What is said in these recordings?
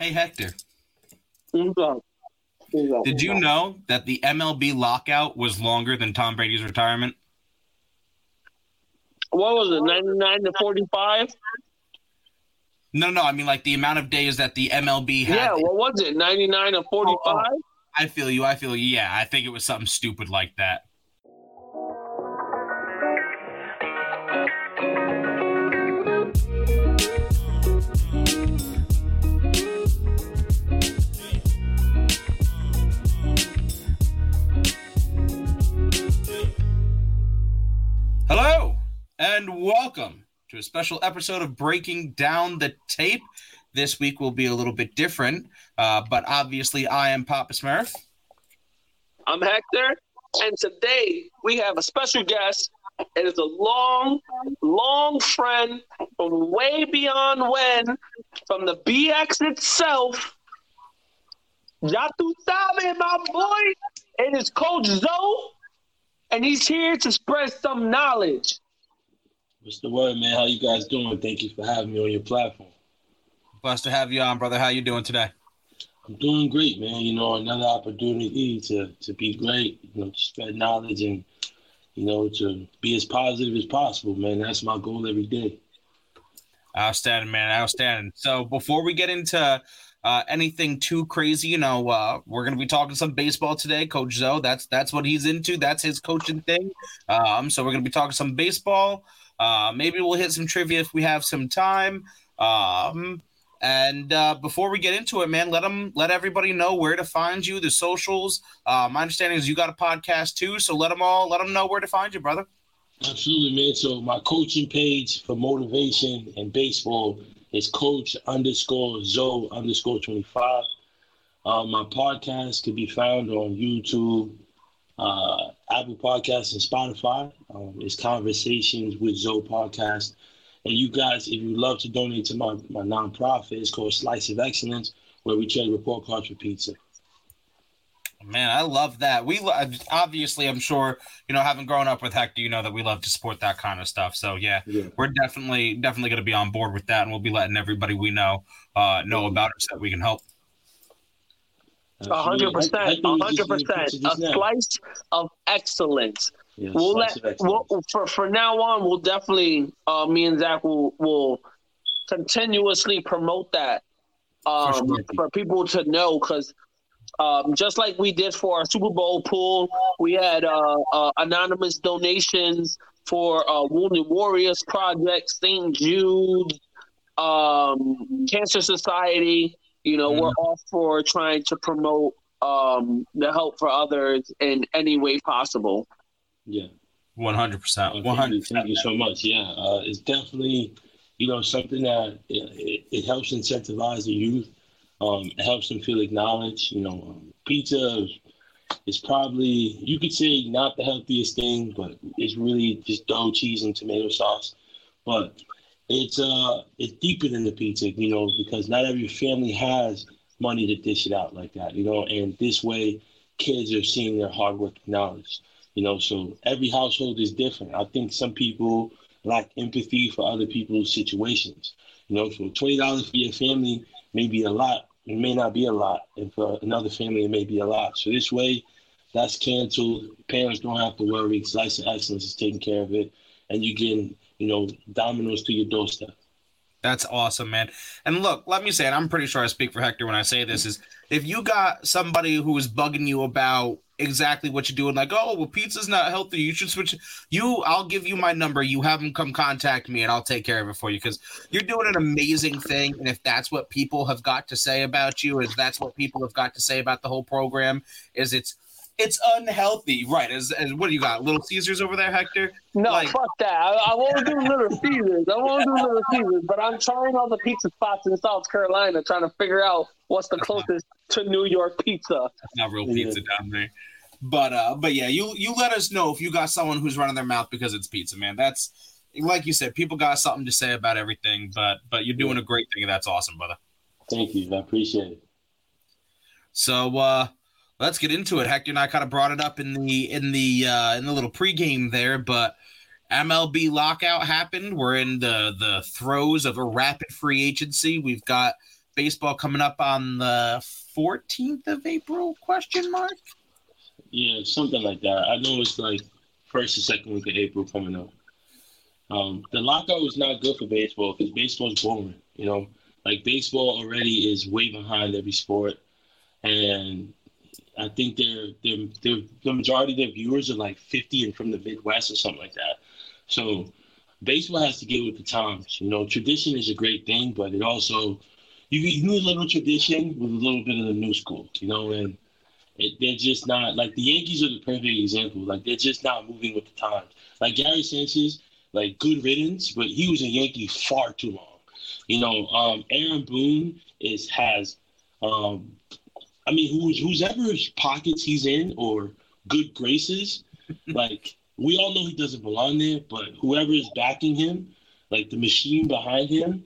Hey Hector, Who's up? Who's up? did you know that the MLB lockout was longer than Tom Brady's retirement? What was it? Ninety nine to forty five. No, no, I mean like the amount of days that the MLB had. Yeah. What was it? Ninety nine to forty five. Oh, oh, I feel you. I feel you. Yeah, I think it was something stupid like that. And welcome to a special episode of Breaking Down the Tape. This week will be a little bit different, uh, but obviously I am Papa Smurf. I'm Hector, and today we have a special guest. It is a long, long friend from way beyond when, from the BX itself. Ya tu sabe, my boy. It is Coach Zoe, and he's here to spread some knowledge. What's the word, man? How you guys doing? Thank you for having me on your platform. Blessed to have you on, brother. How you doing today? I'm doing great, man. You know, another opportunity to to be great, you know, to spread knowledge and you know, to be as positive as possible, man. That's my goal every day. Outstanding, man. Outstanding. So before we get into uh, anything too crazy, you know, uh, we're gonna be talking some baseball today. Coach Zoe, that's that's what he's into. That's his coaching thing. Um, so we're gonna be talking some baseball. Uh, maybe we'll hit some trivia if we have some time. Um, and uh, before we get into it, man, let them let everybody know where to find you, the socials. Uh, my understanding is you got a podcast too, so let them all let them know where to find you, brother. Absolutely, man. So my coaching page for motivation and baseball is coach underscore Zoe underscore 25. Uh, my podcast can be found on YouTube, uh, Apple Podcasts, and Spotify. Um, it's Conversations with Zoe Podcast. And you guys, if you love to donate to my, my nonprofit, it's called Slice of Excellence, where we trade report cards for pizza. Man, I love that. We lo- obviously, I'm sure you know, having grown up with Hector, you know that we love to support that kind of stuff. So yeah, Yeah. we're definitely definitely going to be on board with that, and we'll be letting everybody we know uh, know about it so that we can help. A hundred percent, a hundred percent. A slice of excellence. Yeah, We'll let we'll, for for now on. We'll definitely uh, me and Zach will will continuously promote that um, For for, people to know because um, just like we did for our Super Bowl pool, we had uh, uh, anonymous donations for uh, Wounded Warriors Project, St. Jude, um, Cancer Society. You know, we're all for trying to promote um, the help for others in any way possible. Yeah. One hundred percent. Uh, One Thank you, hundred thank you so much. Yeah, uh, it's definitely, you know, something that it, it, it helps incentivize the youth. Um, it helps them feel acknowledged. You know, um, pizza is, is probably you could say not the healthiest thing, but it's really just dough, cheese, and tomato sauce. But it's uh it's deeper than the pizza, you know, because not every family has money to dish it out like that, you know. And this way, kids are seeing their hard work acknowledged. You know, so every household is different. I think some people lack empathy for other people's situations. You know, so twenty dollars for your family may be a lot. It may not be a lot, and for another family, it may be a lot. So this way, that's canceled. Parents don't have to worry. Slice of Excellence is taking care of it, and you getting you know Domino's to your doorstep. That's awesome, man. And look, let me say it. I'm pretty sure I speak for Hector when I say this: is if you got somebody who is bugging you about exactly what you're doing, like, oh, well, pizza's not healthy, you should switch. You, I'll give you my number. You have them come contact me, and I'll take care of it for you because you're doing an amazing thing. And if that's what people have got to say about you, is that's what people have got to say about the whole program, is it's it's unhealthy, right? As, as what do you got? Little Caesars over there, Hector? No, Like- fuck that. I, I won't do Little Caesars. I won't do Little Caesars, but I'm trying all the pizza spots in South Carolina, trying to figure out what's the closest to New York pizza. Not real pizza down there. But uh, but yeah, you you let us know if you got someone who's running their mouth because it's pizza, man. That's like you said, people got something to say about everything, but but you're doing a great thing, and that's awesome, brother. Thank you. I appreciate it. So uh let's get into it. Hector and I kind of brought it up in the in the uh in the little pregame there, but MLB lockout happened. We're in the the throes of a rapid free agency. We've got baseball coming up on the 14th of April? Question mark. Yeah, something like that. I know it's like first or second week of April coming up. Um, the lockout was not good for baseball because baseball's boring. You know, like baseball already is way behind every sport, and I think they're the majority of their viewers are like 50 and from the Midwest or something like that. So baseball has to get with the times. You know, tradition is a great thing, but it also you, you need a little tradition with a little bit of the new school. You know, and it, they're just not like the Yankees are the perfect example. Like they're just not moving with the times. Like Gary Sanchez, like good riddance, but he was a Yankee far too long. You know, um, Aaron Boone is has, um, I mean, who's who's ever pockets he's in or good graces, like we all know he doesn't belong there, but whoever is backing him, like the machine behind him,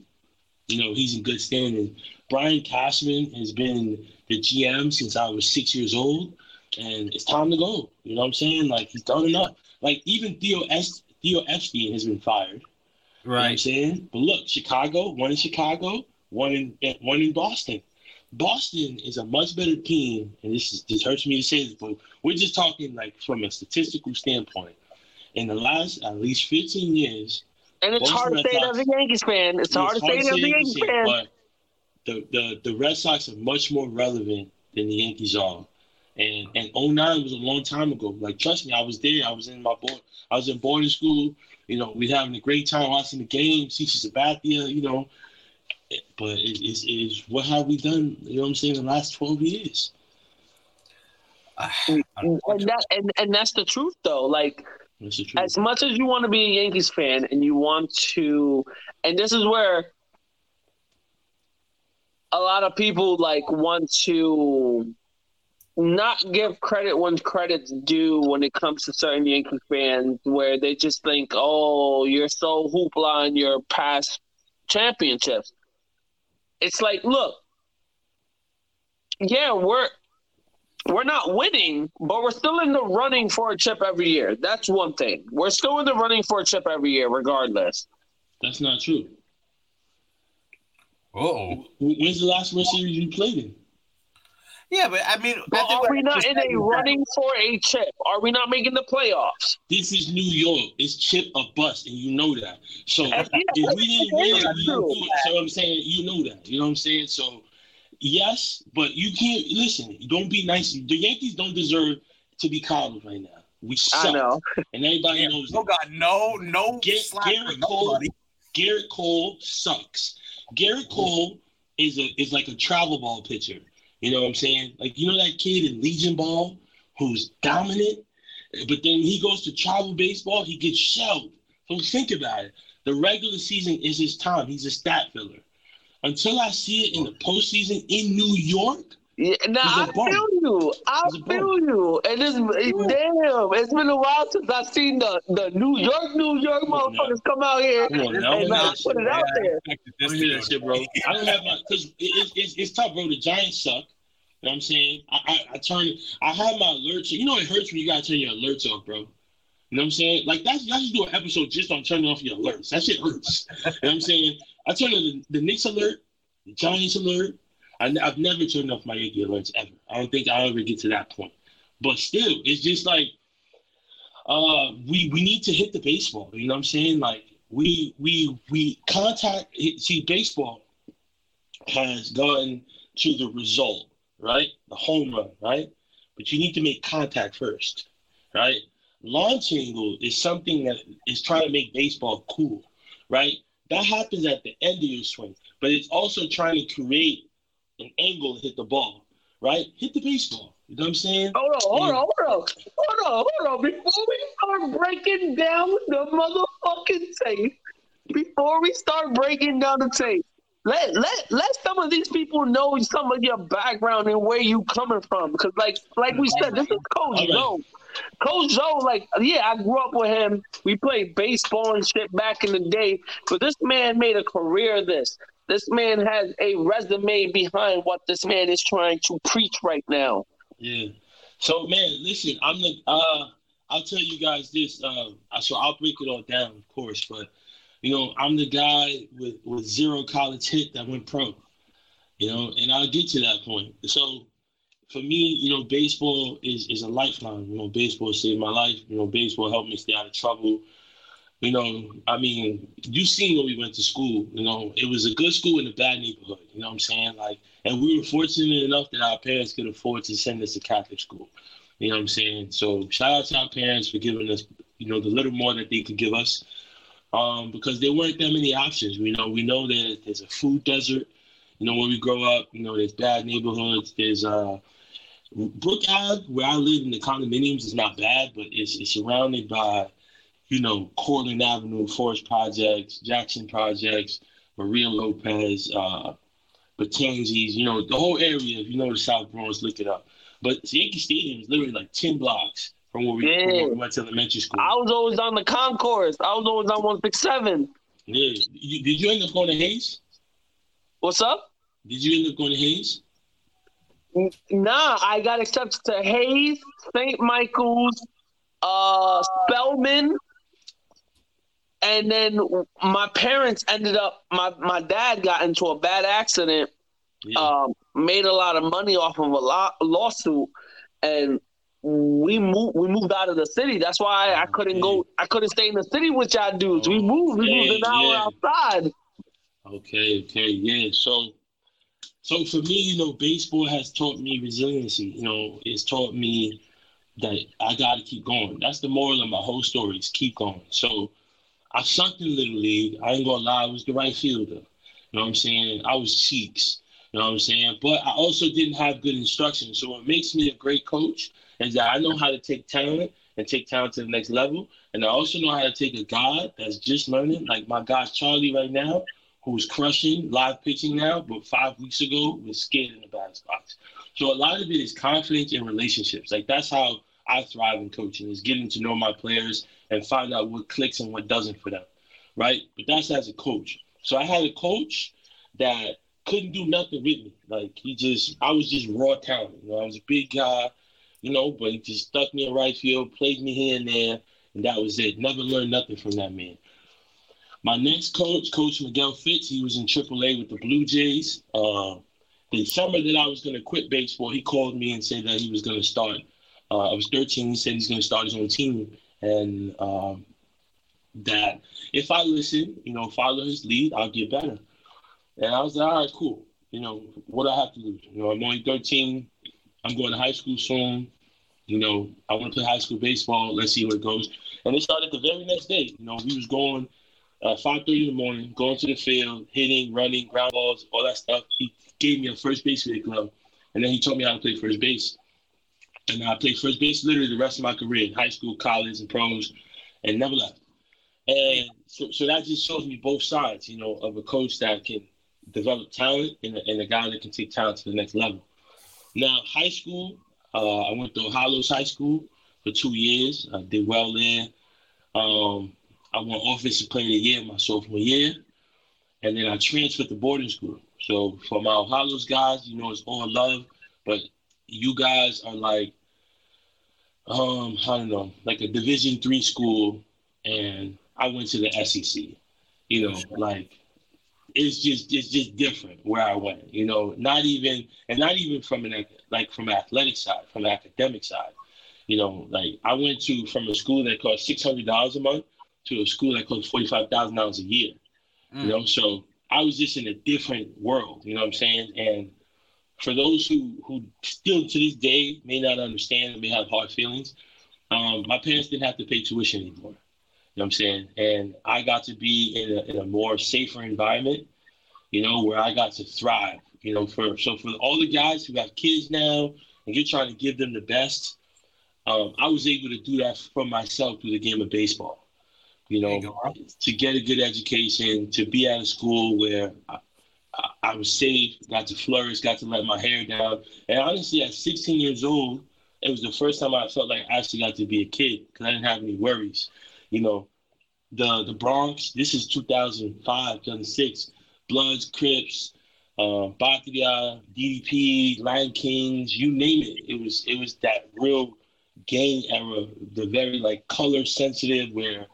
you know, he's in good standing. Brian Cashman has been the GM since I was six years old, and it's time to go. You know what I'm saying? Like he's done enough. Like even Theo es- Theo Epstein has been fired. Right. You know I'm saying? But look, Chicago, one in Chicago, one in one in Boston. Boston is a much better team, and this is this hurts me to say this, but we're just talking like from a statistical standpoint in the last at least 15 years. And it's hard to say as a Yankees fan. It's, hard to say as a Yankees fan. But the, the, the Red Sox are much more relevant than the Yankees are. And and 09 was a long time ago. Like trust me, I was there. I was in my board. I was in boarding school. You know, we having a great time watching the game. CC Sabathia. You know, but it, it's, it's what have we done? You know what I'm saying? The last 12 years. and, that, and and that's the truth though. Like as much as you want to be a Yankees fan and you want to, and this is where a lot of people like want to not give credit when credit's due when it comes to certain Yankee fans, where they just think, "Oh, you're so hoopla in your past championships." It's like, look, yeah, we're we're not winning, but we're still in the running for a chip every year. That's one thing. We're still in the running for a chip every year, regardless. That's not true. Oh, when's the last World Series you played in? Yeah, but I mean, but I are we not in a running that. for a chip? Are we not making the playoffs? This is New York. It's chip or bust, and you know that. So if we didn't win, we do it. So I'm saying you know that. You know what I'm saying? So yes, but you can't listen. Don't be nice. The Yankees don't deserve to be called right now. We suck, I know. and everybody yeah, knows. Oh that. God, no, no. Garrett, Gerrit Cole, Gerrit Cole sucks. Gerrit Cole is a is like a travel ball pitcher. You know what I'm saying? Like you know that kid in Legion Ball who's dominant, but then he goes to travel baseball, he gets shelled. So think about it. The regular season is his time. He's a stat filler until I see it in the postseason in New York. Yeah, now I feel you. I feel you. And it's damn, it's been a while since I've seen the, the New York, New York motherfuckers come out here come on, and like, put it out there. I hear that shit, bro. I don't have my because it, it, it's, it's tough, bro. The Giants suck. Know what I'm saying? I, I, I turn I have my alerts. You know it hurts when you gotta turn your alerts off, bro. You know what I'm saying? Like that's y'all just do an episode just on turning off your alerts. That shit hurts. you know what I'm saying? I turn the, the Knicks alert, the Giants alert. I, have never turned off my Yankee alerts ever. I don't think I'll ever get to that point. But still, it's just like uh, we we need to hit the baseball. You know what I'm saying? Like we we we contact. See, baseball has gotten to the result, right? The home run, right? But you need to make contact first, right? Launch angle is something that is trying to make baseball cool, right? That happens at the end of your swing, but it's also trying to create an angle to hit the ball, right? Hit the baseball. You know what I'm saying? Hold on, hold on, hold on, hold on, hold on. Before we start breaking down the motherfucking tape, before we start breaking down the tape, let let let some of these people know some of your background and where you coming from. Because like like we said, this is Coach Zoe. Coach Zoe, like, yeah, I grew up with him. We played baseball and shit back in the day. But this man made a career of this. This man has a resume behind what this man is trying to preach right now. Yeah. So man, listen, I'm the uh I'll tell you guys this, uh so I'll break it all down, of course, but you know, I'm the guy with, with zero college hit that went pro. You know, and I'll get to that point. So for me, you know, baseball is is a lifeline. You know, baseball saved my life. You know, baseball helped me stay out of trouble. You know, I mean, you seen when we went to school. You know, it was a good school in a bad neighborhood. You know what I'm saying? Like, and we were fortunate enough that our parents could afford to send us to Catholic school. You know what I'm saying? So shout out to our parents for giving us, you know, the little more that they could give us. Um, because there weren't that many options. You know, we know that there's a food desert. You know, when we grow up, you know, there's bad neighborhoods. There's uh Brook Ave, where I live in the condominiums, is not bad, but it's, it's surrounded by, you know, Courtlandt Avenue, Forest Projects, Jackson Projects, Maria Lopez, uh, you know, the whole area. If you know the South Bronx, look it up. But Yankee Stadium is literally like 10 blocks from where we, from where we went to elementary school. I was always on the concourse. I was always on 167. Yeah. You, did you end up going to Hayes? What's up? Did you end up going to Hayes? Nah, I got accepted to Hayes, St. Michael's, uh, Spellman, and then my parents ended up. My my dad got into a bad accident, Yeah. um, made a lot of money off of a law, lawsuit, and we moved. We moved out of the city. That's why I oh, couldn't go. I couldn't stay in the city with y'all dudes. We moved. We moved an hour yeah. outside. Okay, okay, yeah. So, so for me, you know, baseball has taught me resiliency. You know, it's taught me that I got to keep going. That's the moral of my whole story: is keep going. So, I sucked in little league. I ain't gonna lie, I was the right fielder. You know what I'm saying? I was cheeks. You know what I'm saying? But I also didn't have good instruction. So, what makes me a great coach is that I know how to take talent and take talent to the next level. And I also know how to take a guy that's just learning, like my guy Charlie right now, who's crushing live pitching now, but five weeks ago was scared in the batter's box. So a lot of it is confidence and relationships. Like that's how I thrive in coaching is getting to know my players and find out what clicks and what doesn't for them. Right? But that's as a coach. So I had a coach that couldn't do nothing with me. Like he just I was just raw talent. You know, I was a big guy, you know, but he just stuck me in right field, played me here and there, and that was it. Never learned nothing from that man. My next coach, Coach Miguel Fitz, he was in AAA with the Blue Jays. Uh, the summer that I was going to quit baseball, he called me and said that he was going to start. Uh, I was 13. He said he's going to start his own team, and um, that if I listen, you know, follow his lead, I'll get better. And I was like, all right, cool. You know, what do I have to lose? You know, I'm only 13. I'm going to high school soon. You know, I want to play high school baseball. Let's see where it goes. And it started the very next day. You know, we was going uh, 5.30 in the morning, going to the field, hitting, running, ground balls, all that stuff. He gave me a first base glove, and then he taught me how to play first base. And I played first base literally the rest of my career, in high school, college, and pros, and never left. And so, so that just shows me both sides, you know, of a coach that can develop talent and and a guy that can take talent to the next level. Now, high school, uh, I went to Hollows High School for two years. I did well there. Um, I won Offensive Player of the Year my sophomore year. And then I transferred to boarding school. So for my Hollows guys, you know, it's all love. But you guys are like, um, I don't know, like a Division three school. And I went to the SEC. You know, like it's just it's just different where I went. You know, not even and not even from an like from athletic side, from the academic side. You know, like I went to from a school that cost six hundred dollars a month to a school that cost forty five thousand dollars a year. Mm. You know, so I was just in a different world. You know what I'm saying? And for those who who still to this day may not understand and may have hard feelings, um, my parents didn't have to pay tuition anymore. You know what I'm saying? And I got to be in a, in a more safer environment, you know, where I got to thrive. You know, for so for all the guys who have kids now and you're trying to give them the best, um, I was able to do that for myself through the game of baseball. You know, you to get a good education, to be at a school where I, I, I was safe, got to flourish, got to let my hair down. And honestly, at 16 years old, it was the first time I felt like I actually got to be a kid because I didn't have any worries. You know, the the Bronx. This is 2005, 2006. Bloods, Crips, uh, Batria, DDP, Latin Kings, you name it. It was it was that real gang era, the very like color sensitive where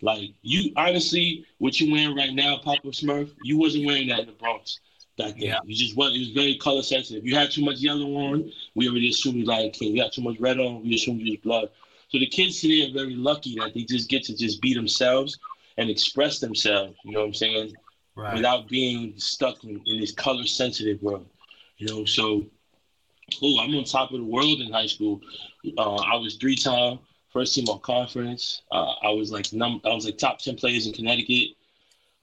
like you honestly what you wearing right now, Papa Smurf, you wasn't wearing that in the Bronx. back then. Yeah. You just what it was very color sensitive. If you had too much yellow on, we already assumed you like king. You had too much red on, we assumed you was blood. So the kids today are very lucky that they just get to just be themselves and express themselves. You know what I'm saying? Right. Without being stuck in, in this color sensitive world. You know, so oh, I'm on top of the world in high school. Uh, I was three time first team all conference. Uh, I was like num- I was like top ten players in Connecticut.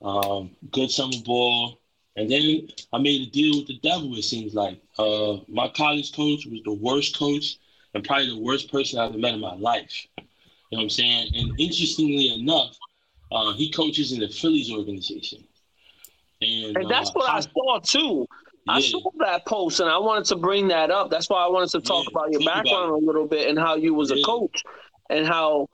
Um, good summer ball, and then I made a deal with the devil. It seems like uh, my college coach was the worst coach and probably the worst person I've ever met in my life. You know what I'm saying? And interestingly enough, uh, he coaches in the Phillies organization. And, and that's uh, what I saw too. Yeah. I saw that post and I wanted to bring that up. That's why I wanted to talk yeah, about your background about a little bit and how you was yeah. a coach and how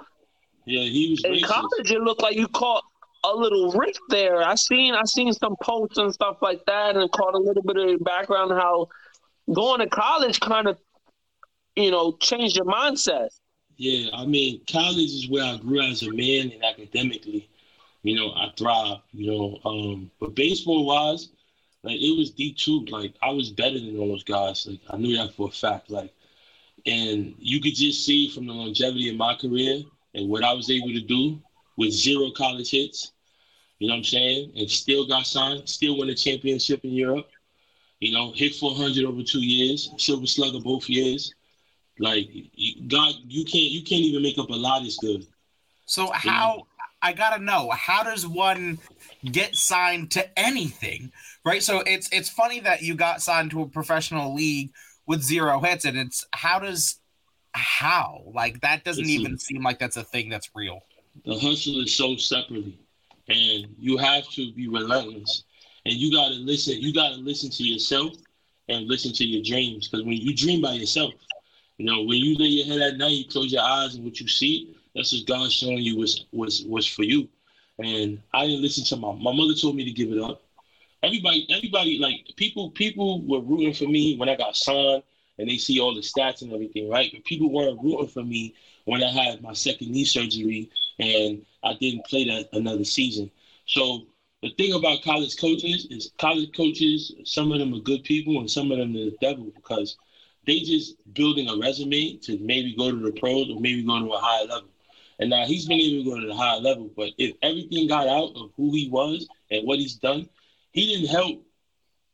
yeah he was in racist. college it looked like you caught a little rift there. I seen I seen some posts and stuff like that and caught a little bit of your background how going to college kind of you know changed your mindset. Yeah, I mean college is where I grew as a man and academically. You know, I thrive, you know. Um, but baseball wise, like it was D two. Like I was better than all those guys. Like I knew that for a fact. Like, and you could just see from the longevity of my career and what I was able to do with zero college hits. You know what I'm saying? And still got signed. Still won a championship in Europe. You know, hit 400 over two years. Silver Slugger both years. Like God, you can't you can't even make up a lot as good. So how I gotta know how does one get signed to anything, right? So it's it's funny that you got signed to a professional league with zero hits, and it's how does how like that doesn't it's even a, seem like that's a thing that's real. The hustle is so separately, and you have to be relentless, and you gotta listen. You gotta listen to yourself and listen to your dreams, because when you dream by yourself, you know when you lay your head at night, you close your eyes, and what you see that's what God showing you was was was for you. And I didn't listen to my my mother told me to give it up. Everybody, everybody, like people, people were rooting for me when I got signed, and they see all the stats and everything, right? But people weren't rooting for me when I had my second knee surgery and I didn't play that another season. So the thing about college coaches is college coaches, some of them are good people and some of them are the devil because they just building a resume to maybe go to the pros or maybe go to a higher level. And now he's been able to go to the higher level. But if everything got out of who he was and what he's done, he didn't help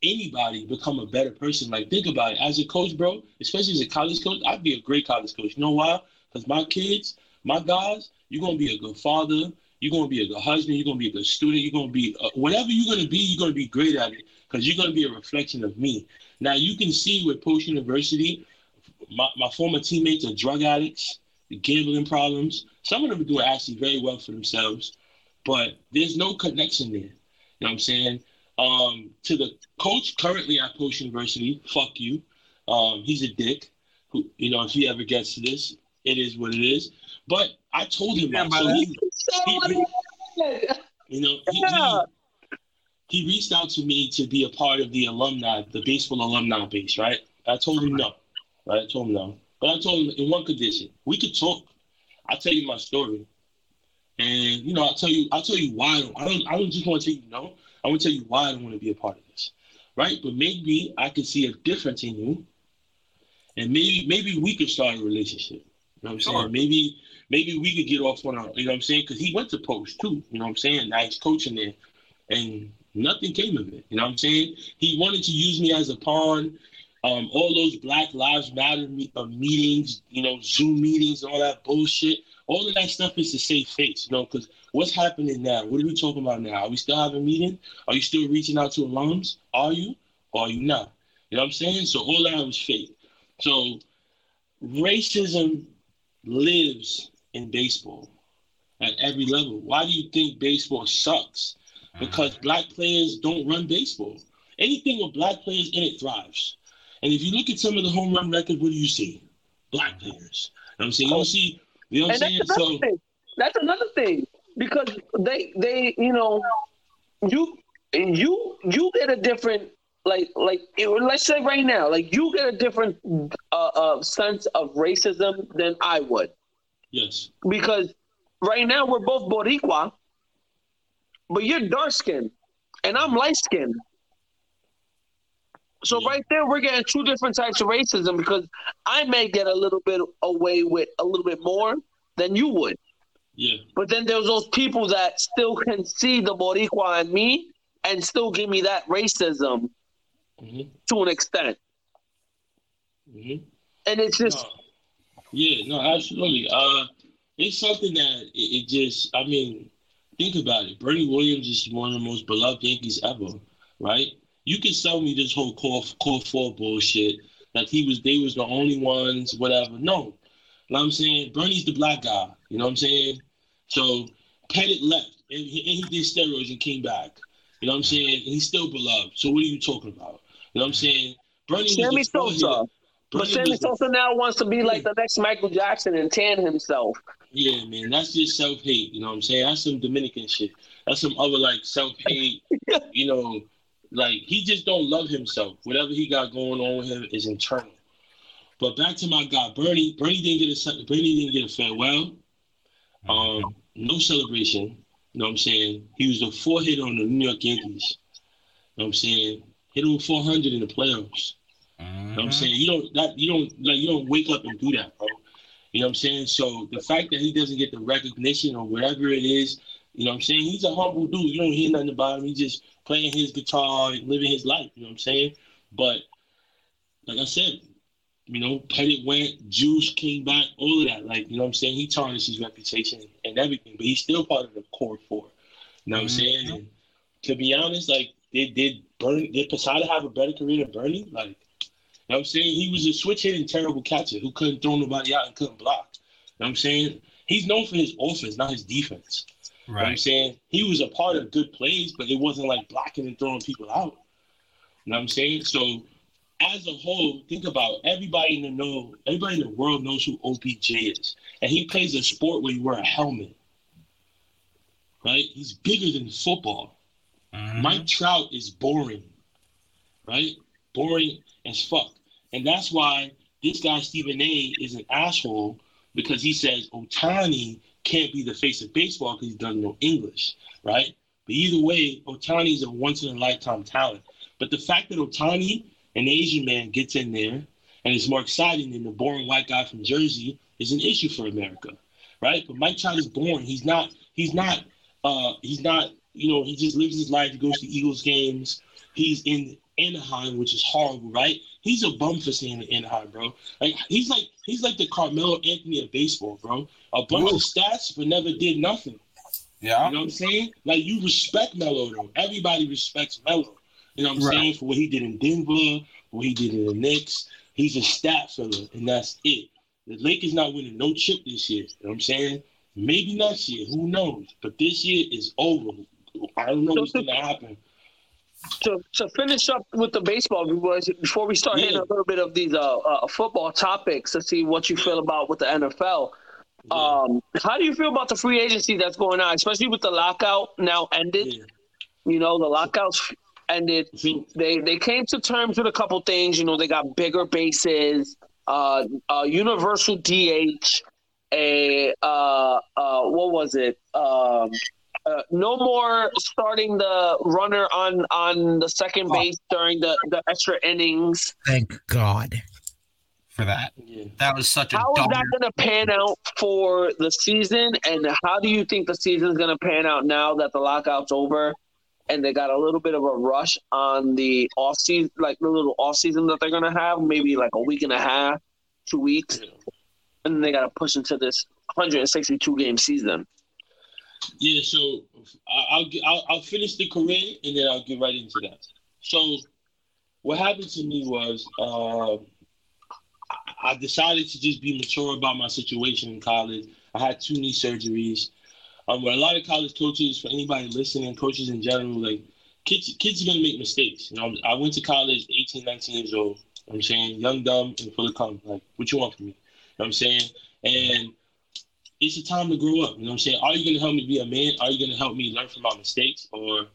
anybody become a better person. Like, think about it. As a coach, bro, especially as a college coach, I'd be a great college coach. You know why? Because my kids, my guys, you're going to be a good father. You're going to be a good husband. You're going to be a good student. You're going to be, uh, whatever you're going to be, you're going to be great at it because you're going to be a reflection of me. Now, you can see with Post University, my, my former teammates are drug addicts, gambling problems. Some of them are doing actually very well for themselves, but there's no connection there. You know what I'm saying? Um, to the coach currently at Post University, fuck you. Um, he's a dick. Who, you know, if he ever gets to this, it is what it is. But I told him that. So he, he, he, you know, he, he, reached out to me to be a part of the alumni, the baseball alumni base, right? I told him no. Right? I told him no. But I told him in one condition. We could talk. I'll tell you my story. And you know, I'll tell you, I'll tell you why I don't I don't, I don't just want to tell you no. I want to tell you why I don't want to be a part of this. Right? But maybe I can see a difference in you. And maybe maybe we could start a relationship. You know what I'm sure. saying? Maybe maybe we could get off on our, you know what I'm saying? Because he went to post too, you know what I'm saying? Now he's coaching there. And nothing came of it. You know what I'm saying? He wanted to use me as a pawn um, all those Black Lives Matter me- uh, meetings, you know, Zoom meetings, all that bullshit. All of that stuff is to save face, you know, because what's happening now? What are we talking about now? Are we still having meetings? Are you still reaching out to alums? Are you? Or are you not? You know what I'm saying? So all that was fake. So racism lives in baseball at every level. Why do you think baseball sucks? Because mm-hmm. black players don't run baseball. Anything with black players in it thrives. And if you look at some of the home run records, what do you see? Black players. You know I'm saying? You don't see, you know what I'm saying? So thing. that's another thing. Because they they, you know, you you you get a different like like let's say right now, like you get a different uh, uh, sense of racism than I would. Yes. Because right now we're both Boricua, but you're dark skinned and I'm light skinned. So Yeah. right there, we're getting two different types of racism because I may get a little bit away with a little bit more than you would. Yeah. But then there's those people that still can see the Boricua in me and still give me that racism hmm to an extent. hmm And it's just No. Yeah, no, absolutely. Uh, it's something that it, it just, I mean, think about it. Bernie Williams is one of the most beloved Yankees ever, right? You can sell me this whole core core four bullshit that he was, they was the only ones, whatever. No, you know what I'm saying? Bernie's the black guy. You know what I'm saying? So Pettitte left and he, and he did steroids and came back. You know what I'm saying? And he's still beloved. So what are you talking about? You know what I'm saying? Bernie Sammy Sosa. But Sammy Sosa now wants to be like the next Michael Jackson and tan himself. Yeah, man, that's just self hate. You know what I'm saying? That's some Dominican shit. That's some other like self hate. you know, like he just don't love himself. Whatever he got going on with him is internal. But back to my guy, Bernie. Bernie didn't get a Bernie didn't get a farewell. Um, no celebration. You know what I'm saying? He was the four hit on the New York Yankees. You know what I'm saying? Hit over 400 in the playoffs. You know what I'm saying? You don't that you don't like you don't wake up and do that, bro. You know what I'm saying? So the fact that he doesn't get the recognition or whatever it is, you know what I'm saying? He's a humble dude. You don't hear nothing about him. He's just playing his guitar and living his life. You know what I'm saying? But like I said, you know, Pettitte went, Juice came back, all of that. Like, you know what I'm saying? He tarnished his reputation and everything, but he's still part of the core four. You know what I'm mm-hmm. saying? And to be honest, like, did did Bernie did Posada have a better career than Bernie? Like, you know what I'm saying? He was a switch hitting terrible catcher who couldn't throw nobody out and couldn't block. You know what I'm saying? He's known for his offense, not his defense. You know what I'm saying? He was a part of good plays, but it wasn't like blocking and throwing people out. You know what I'm saying? So as a whole, think about everybody in the know, everybody in the world knows who OBJ is. And he plays a sport where you wear a helmet. Right? He's bigger than football. Mhm. Mike Trout is boring, right? Boring as fuck. And that's why this guy, Stephen A, is an asshole because he says Ohtani can't be the face of baseball because he doesn't know English, right? But either way, Ohtani is a once in a lifetime talent. But the fact that Ohtani, an Asian man, gets in there and is more exciting than the boring white guy from Jersey is an issue for America, right? But Mike Trout is born. He's not. He's not. Uh, he's not. You know, he just lives his life. He goes to Eagles games. He's in Anaheim, which is horrible, right? He's a bum for staying in Anaheim, bro. Like he's like he's like the Carmelo Anthony of baseball, bro. A bunch of stats, but never did nothing. Yeah. You know what I'm saying? Like you respect Melo though. Everybody respects Melo. You know what I'm Right. saying? For what he did in Denver, what he did in the Knicks. He's a stat filler, and that's it. The Lakers not winning no chip this year. You know what I'm saying? Maybe next year, who knows? But this year is over. I don't know what's gonna happen. To, to finish up with the baseball boys, before we start hitting a little bit of these uh, uh, football topics to see what you feel about with the NFL. Yeah. Um, how do you feel about the free agency that's going on, especially with the lockout now ended? yeah. You know, the lockouts ended. So, They they came to terms with a couple things. You know, they got bigger bases, uh, uh, universal DH, a uh, uh, what was it? Um, uh, no more starting the runner on on the second Oh. base during the, the extra innings. Thank God. For that. yeah. That was such a How is dumb. that going to pan out for the season? And how do you think the season's going to pan out now that the lockout's over? And they got a little bit of a rush on the off season, like the little off season that they're going to have, maybe like a week and a half, two weeks, Yeah. and they got to push into this 162 game season. Yeah, so I'll, I'll I'll finish the career and then I'll get right into that. So, what happened to me was uh, I- decided to just be mature about my situation in college. I had two knee surgeries. Um, but a lot of college coaches, for anybody listening, coaches in general, like kids, kids are gonna make mistakes. You know, I went to college 18, 19 years old. I'm saying young, dumb, and full of cum. Like, what you want from me? You know what I'm saying? And it's a time to grow up. You know what I'm saying? Are you going to help me be a man? Are you going to help me learn from my mistakes? Or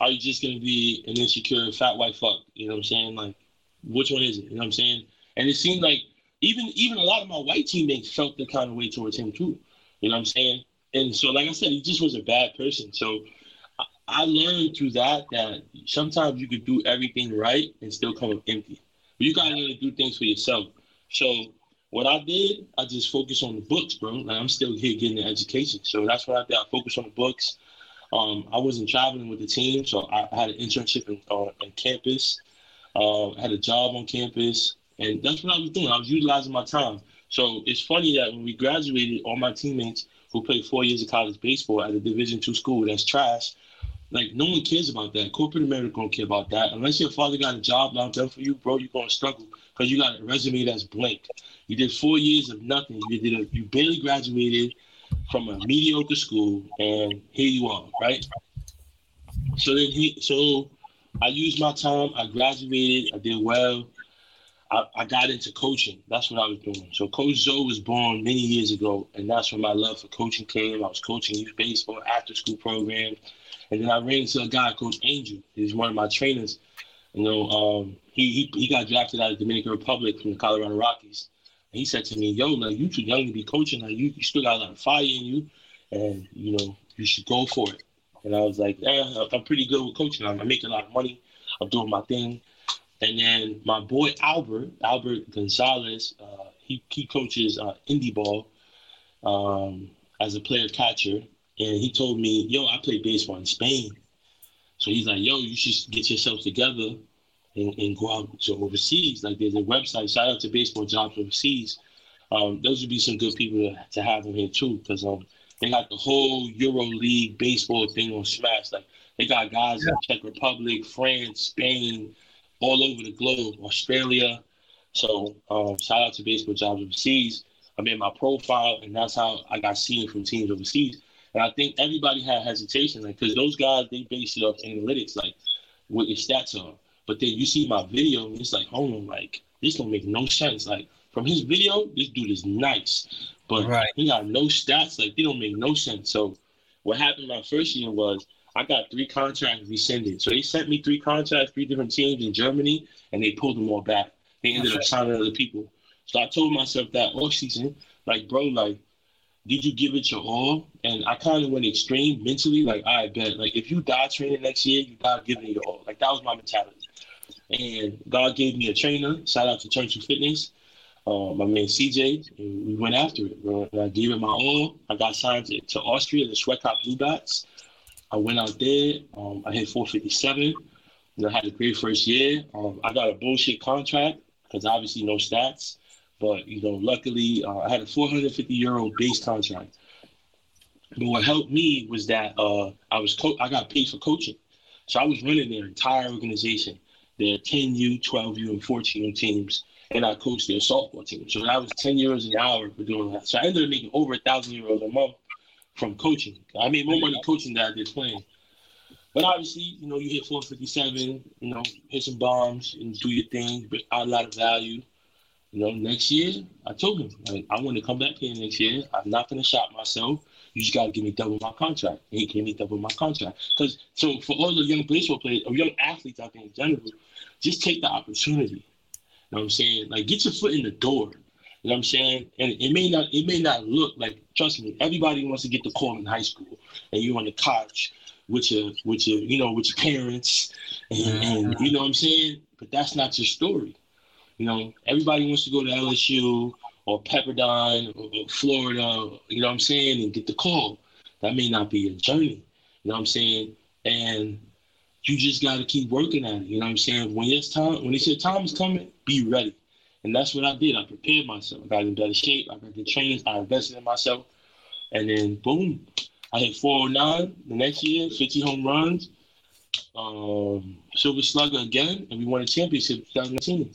are you just going to be an insecure fat white fuck? You know what I'm saying? Like, which one is it? You know what I'm saying? And it seemed like even even a lot of my white teammates felt the kind of way towards him too. You know what I'm saying? And so, like I said, he just was a bad person. So I, I learned through that that sometimes you could do everything right and still come up empty. But you gotta learn to do things for yourself. So what I did, I just focused on the books, bro. Like I'm still here getting the education. So that's what I did. I focused on the books. Um, I wasn't traveling with the team, so I, had an internship in, uh, in campus. Uh, I had a job on campus, and that's what I was doing. I was utilizing my time. So it's funny that when we graduated, all my teammates who played four years of college baseball at a Division two school that's trash, like no one cares about that. Corporate America don't care about that. Unless your father got a job lined up for you, bro, you're gonna struggle because you got a resume that's blank. You did four years of nothing. You did a, you barely graduated from a mediocre school, and here you are, right? So then he, so I used my time. I graduated. I did well. I, I got into coaching. That's what I was doing. So Coach Zoe was born many years ago, and that's when my love for coaching came. I was coaching youth baseball, after school programs, and then I ran into a guy, Coach Angel. He's one of my trainers. You know, um, he, he he got drafted out of Dominican Republic from the Colorado Rockies. And he said to me, "Yo, like you too young to be coaching. Like you, you still got a lot of fire in you, and you know you should go for it." And I was like, "Yeah, I'm pretty good with coaching. I'm making a lot of money. I'm doing my thing." And then my boy Albert, Albert Gonzalez, uh, he, he coaches uh, indie ball um, as a player catcher. And he told me, yo, I play baseball in Spain. So he's like, yo, you should get yourself together and, and go out to overseas. Like there's a website, shout out to Baseball Jobs Overseas. Um, those would be some good people to, to have in here too, because um, they got the whole Euro League baseball thing on Smash. Like they got guys yeah. in Czech Republic, France, Spain, all over the globe, Australia. So um, shout out to baseball jobs overseas. I made my profile, and that's how I got seen from teams overseas. And I think everybody had hesitation, like because those guys they base it off analytics, like what your stats are. But then you see my video, and it's like, hold on, like this don't make no sense. Like from his video, this dude is nice, but right. he got no stats. Like they don't make no sense. So what happened my first year was I got three contracts rescinded. So they sent me three contracts, three different teams in Germany, and they pulled them all back. They ended up signing other people. So I told myself that all season, like, bro, like, did you give it your all? And I kind of went extreme mentally, like, I bet, like, if you die training next year, you got giving it your all. Like, that was my mentality. And God gave me a trainer. Shout out to Church of Fitness. Uh, my man CJ, and we went after it, bro. And I gave it my all. I got signed to, to Austria, the Cop Blue Bats. I went out there. Um, I hit 457. You know, I had a great first year. Um, I got a bullshit contract because obviously no stats. But you know, luckily uh, I had a 450 euro base contract. But what helped me was that uh, I was co- I got paid for coaching, so I was running their entire organization, their 10U, 12U, and 14U teams, and I coached their softball team. So that was 10 euros an hour for doing that. So I ended up making over a thousand euros a month from coaching. I made more money coaching than I did playing. But obviously, you know, you hit 457, you know, hit some bombs and do your thing, but add a lot of value. You know, next year, I told him, like, I want to come back here next year. I'm not going to shop myself. You just got to give me double my contract. And he gave me double my contract. Because, so for all the young baseball players or young athletes out there in general, just take the opportunity. You know what I'm saying? Like, get your foot in the door. You know what I'm saying? And it may not it may not look like trust me, everybody wants to get the call in high school and you're on the couch with your with your you know with your parents and, and you know what I'm saying? But that's not your story. You know, everybody wants to go to LSU or Pepperdine or Florida, you know what I'm saying, and get the call. That may not be a journey. You know what I'm saying? And you just gotta keep working at it. You know what I'm saying? When it's time when it's your time is coming, be ready. And that's what I did. I prepared myself. I got in better shape. I got the trainings. I invested in myself. And then boom, I hit 409 the next year, 50 home runs, um, Silver Slugger again, and we won a championship 2019.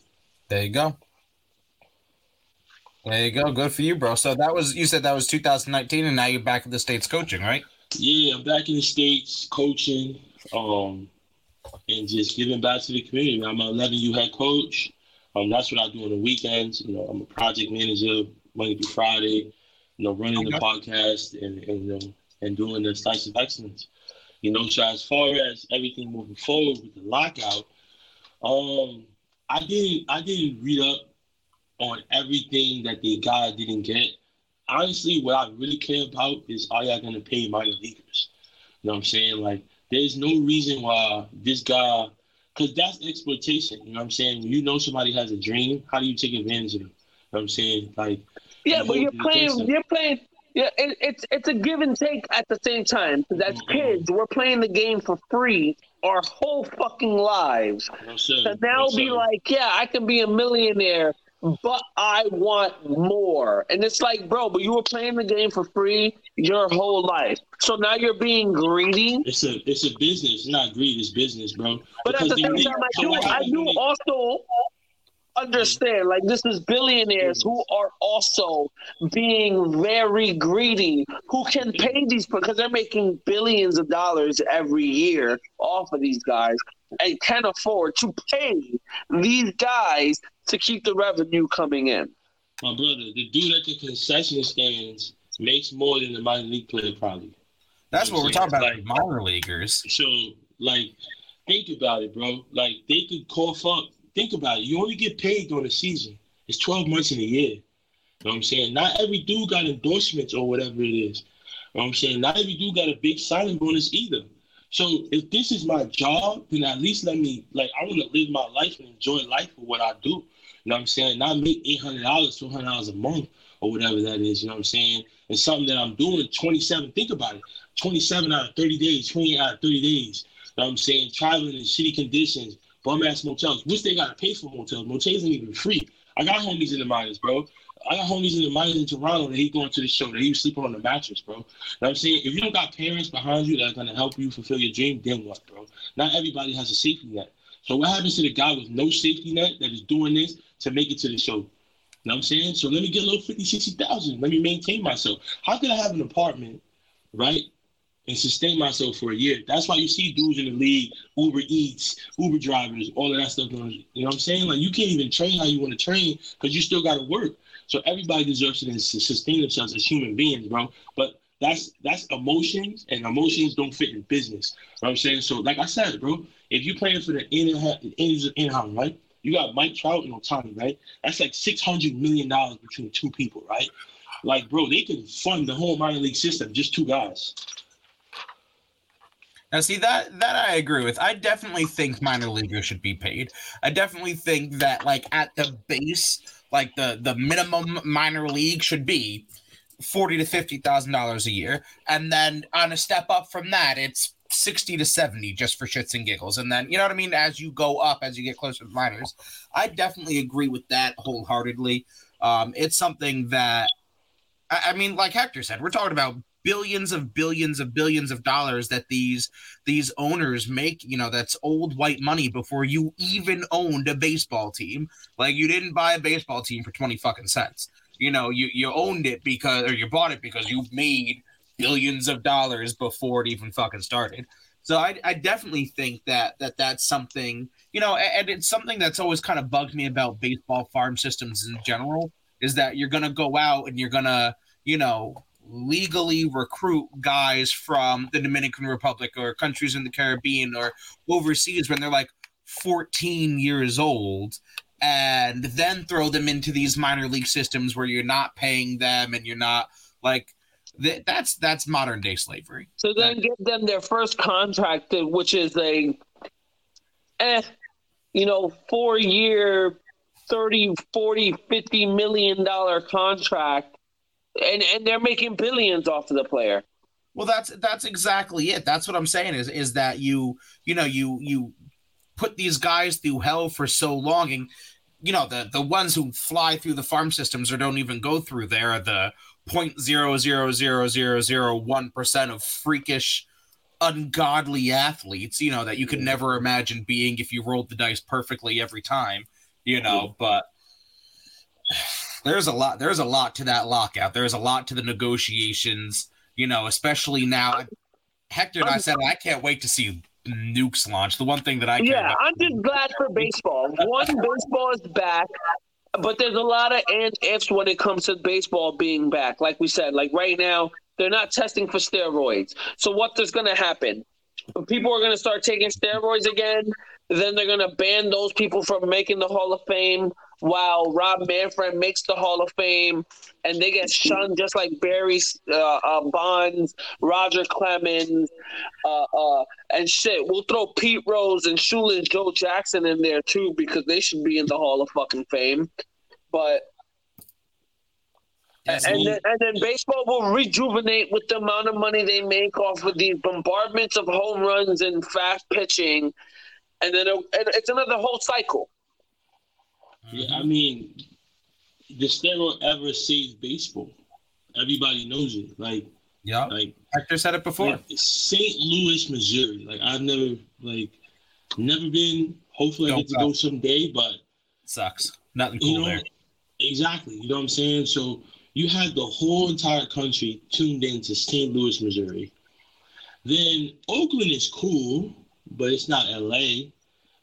There you go. There you go. Good for you, bro. So that was you said that was 2019, and now you're back in the states coaching, right? Yeah, I'm back in the states coaching, um, and just giving back to the community. I'm an 11U head coach. Um, that's what I do on the weekends. You know, I'm a project manager Monday through Friday. You know, running the podcast and, and you know and doing the slice of excellence. You know, so as far as everything moving forward with the lockout, um, I didn't I didn't read up on everything that the guy didn't get. Honestly, what I really care about is are y'all gonna pay minor leaguers? You know what I'm saying? Like There's no reason why this guy, because that's exploitation. You know what I'm saying? When you know somebody has a dream, how do you take advantage of them? You know what I'm saying? Like, yeah, but you're playing. You're playing. Yeah, it, it's it's a give and take at the same time. As mm-hmm. kids, we're playing the game for free our whole fucking lives. And now no, be like, yeah, I can be a millionaire but I want more. And it's like, bro, but you were playing the game for free your whole life. So now you're being greedy. It's a it's a business, not greed, it's business, bro. But because at the same time, I do I do also understand like this is billionaires who are also being very greedy who can pay these because they're making billions of dollars every year off of these guys and can afford to pay these guys to keep the revenue coming in. My brother, the dude at the concession stands makes more than the minor league player probably. That's you know what, we're talking about, like minor leaguers. So, like, think about it, bro. Like, they could cough up. Think about it. You only get paid during the season. It's 12 months in a year. You know what I'm saying? Not every dude got endorsements or whatever it is. You know what I'm saying? Not every dude got a big signing bonus either. So if this is my job, then at least let me like I want to live my life and enjoy life for what I do. You know what I'm saying? Not make eight hundred dollars, two hundred dollars a month or whatever that is. You know what I'm saying? And something that I'm doing 27. Think about it. 27 out of 30 days, 28 out of 30 days. You know what I'm saying? Traveling in shitty conditions, bum ass motels. Which they gotta pay for motels. Motels ain't even free. I got homies in the minors, bro. I got homies in the minors in Toronto that he going to the show that he was sleeping on the mattress, bro. You know what I'm saying? If you don't got parents behind you that are gonna help you fulfill your dream, then what, bro? Not everybody has a safety net. So what happens to the guy with no safety net that is doing this to make it to the show? You know what I'm saying? So let me get a little 50, 60,000. Let me maintain myself. How can I have an apartment, right? And sustain myself for a year. That's why you see dudes in the league, Uber Eats, Uber drivers, all of that stuff. You know what I'm saying? Like you can't even train how you want to train because you still got to work. So everybody deserves to sustain themselves as human beings, bro. But that's that's emotions, and emotions don't fit in business. You know what I'm saying? So, like I said, bro, if you're playing for the in-house, right? You got Mike Trout and Ohtani, right? That's like six hundred million dollars between two people, right? Like, bro, they can fund the whole minor league system just two guys. Now, see that that I agree with. I definitely think minor leaguers should be paid. I definitely think that, like at the base, like the the minimum minor league should be forty to fifty thousand dollars a year, and then on a step up from that, it's sixty to seventy just for shits and giggles, and then you know what I mean. As you go up, as you get closer to minors, I definitely agree with that wholeheartedly. Um, it's something that I, I mean, like Hector said, we're talking about billions of billions of billions of dollars that these these owners make you know that's old white money before you even owned a baseball team. Like you didn't buy a baseball team for 20 fucking cents. You know you you owned it because or you bought it because you made billions of dollars before it even fucking started. So I, I definitely think that that that's something you know and it's something that's always kind of bugged me about baseball farm systems in general is that you're gonna go out and you're gonna you know legally recruit guys from the Dominican Republic or countries in the Caribbean or overseas when they're like 14 years old and then throw them into these minor league systems where you're not paying them and you're not like th- that's that's modern day slavery. So then that, give them their first contract which is a eh you know 4 year 30 40 50 million dollar contract and and they're making billions off of the player. Well, that's that's exactly it. That's what I'm saying is is that you you know you you put these guys through hell for so long, and you know the the ones who fly through the farm systems or don't even go through there are the point zero zero zero zero zero one percent of freakish ungodly athletes you know that you could never imagine being if you rolled the dice perfectly every time you know but there's a lot there's a lot to that lockout. There's a lot to the negotiations you know especially now. Hector and i said i can't wait to see nukes launch. The one thing that i yeah i'm just glad for baseball. One baseball is back but there's a lot of and ifs when it comes to baseball being back. Like we said like right now they're not testing for steroids. So what is going to happen people are going to start taking steroids again. Then they're going to ban those people from making the Hall of Fame while Rob Manfred makes the Hall of Fame, and they get shunned just like Barry uh, uh, Bonds, Roger Clemens, uh, uh, and shit. We'll throw Pete Rose and Shoeless Joe Jackson in there too because they should be in the Hall of fucking Fame. But and then, and then baseball will rejuvenate with the amount of money they make off of these bombardments of home runs and fast pitching, and then it, it's another whole cycle. Yeah, I mean, the steroid ever saved baseball. Everybody knows it. Like, yeah, like Hector said it before. Like St. Louis, Missouri. Like, I've never like never been. Hopefully, Don't I get to go someday. But sucks. Nothing cool you know, there. Exactly. You know what I'm saying? So you had the whole entire country tuned in to St. Louis, Missouri. Then Oakland is cool, but it's not LA.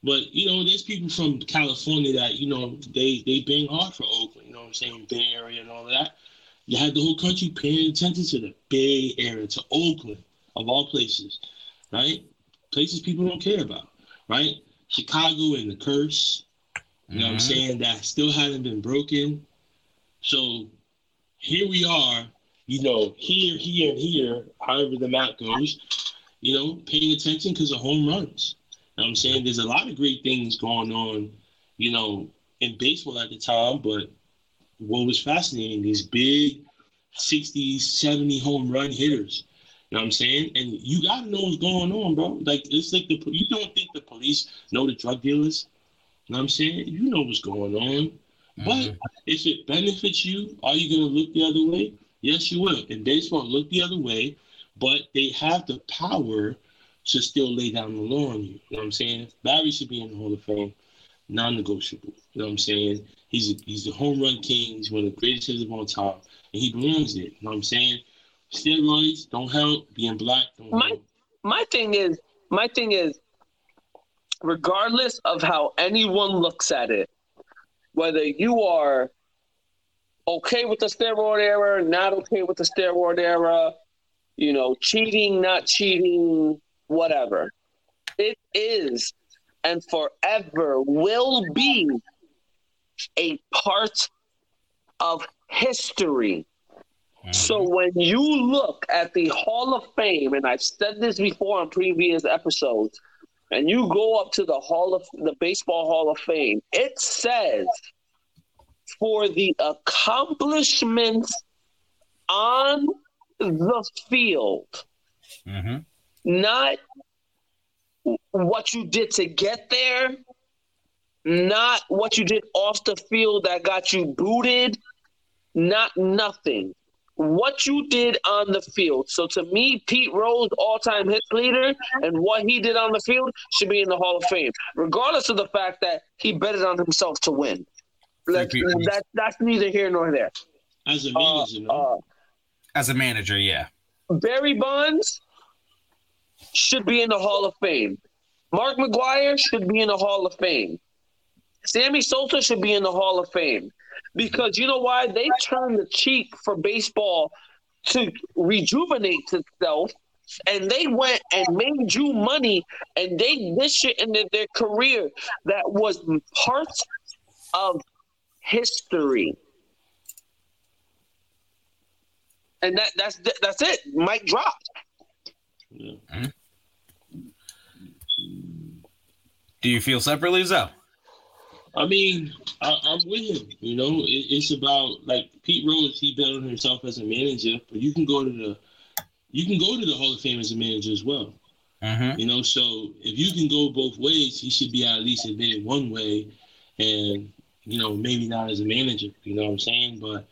But you know, there's people from California that you know they they bang hard for Oakland. You know what I'm saying? Bay Area and all that. You had the whole country paying attention to the Bay Area, to Oakland, of all places, right? Places people don't care about, right? Chicago and the curse. You know mm-hmm. what I'm mm-hmm. saying? That still hasn't been broken. So here we are, you know, here, here, and here, however the map goes, you know, paying attention because of home runs. You know I'm saying? There's a lot of great things going on, you know, in baseball at the time, but what was fascinating, these big 60, 70 home run hitters. You know what I'm saying? And you gotta know what's going on, bro. Like it's like the you don't think the police know the drug dealers. You know what I'm saying? You know what's going on. Mm-hmm. But if it benefits you, are you going to look the other way? Yes, you will. And baseball look the other way, but they have the power to still lay down the law on you. You know what I'm saying? Barry should be in the Hall of Fame, non-negotiable. You know what I'm saying? He's a, he's the home run king. He's one of the greatest hitters of all time, and he belongs there. You know what I'm saying? Steroids don't help. Being black don't my, help. My thing is, my thing is, regardless of how anyone looks at it, whether you are okay with the steroid era, not okay with the steroid era, you know, cheating, not cheating, whatever. It is and forever will be a part of history. Mm-hmm. So when you look at the Hall of Fame, and I've said this before on previous episodes, and you go up to the Hall of the Baseball Hall of Fame, it says for the accomplishments on the field, mm-hmm. not what you did to get there, not what you did off the field that got you booted, not nothing what you did on the field. So to me, Pete Rose, all-time hit leader, and what he did on the field should be in the Hall of Fame, regardless of the fact that he betted on himself to win. Like, that, that's neither here nor there. As a manager, uh, uh, as a manager, yeah. Barry Bonds should be in the Hall of Fame. Mark McGwire should be in the Hall of Fame. Sammy Sosa should be in the Hall of Fame because you know why? They turned the cheek for baseball to rejuvenate itself and they went and made you money and they did shit in their, career that was part of history. And that that's that's it. Mic dropped yeah. do you feel separately though I mean, I, am with him. You know, it, it's about like Pete Rose. He built himself as a manager, but you can go to the you can go to the Hall of Fame as a manager as well. Mm-hmm. You know, so if you can go both ways, he should be at least admitted one way, and you know maybe not as a manager. You know what I'm saying? But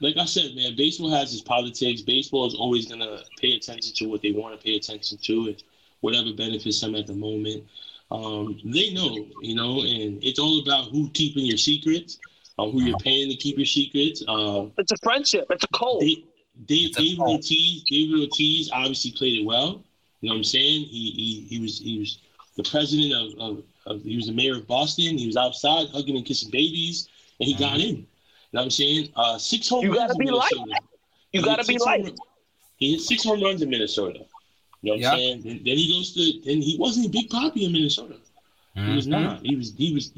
like I said, man, baseball has its politics. Baseball is always gonna pay attention to what they want to pay attention to, it whatever benefits them at the moment um, they know, you know, and it's all about who keeping your secrets, uh, who you're paying to keep your secrets. Uh, it's a friendship. It's a cult. They, they, David Ortiz, David Ortiz obviously played it well. You know what I'm saying? He he, he was he was the president of, of, of, he was the mayor of Boston. He was outside hugging and kissing babies, and he got mm-hmm. in. You know what I'm saying? Uh, six home you runs gotta be Minnesota. Light. You gotta be light. Home, he hit six home runs in Minnesota. You know what Yeah. I'm saying? Then, then he goes to then he wasn't a Big Poppy in Minnesota. He was Mhm. not. He was he was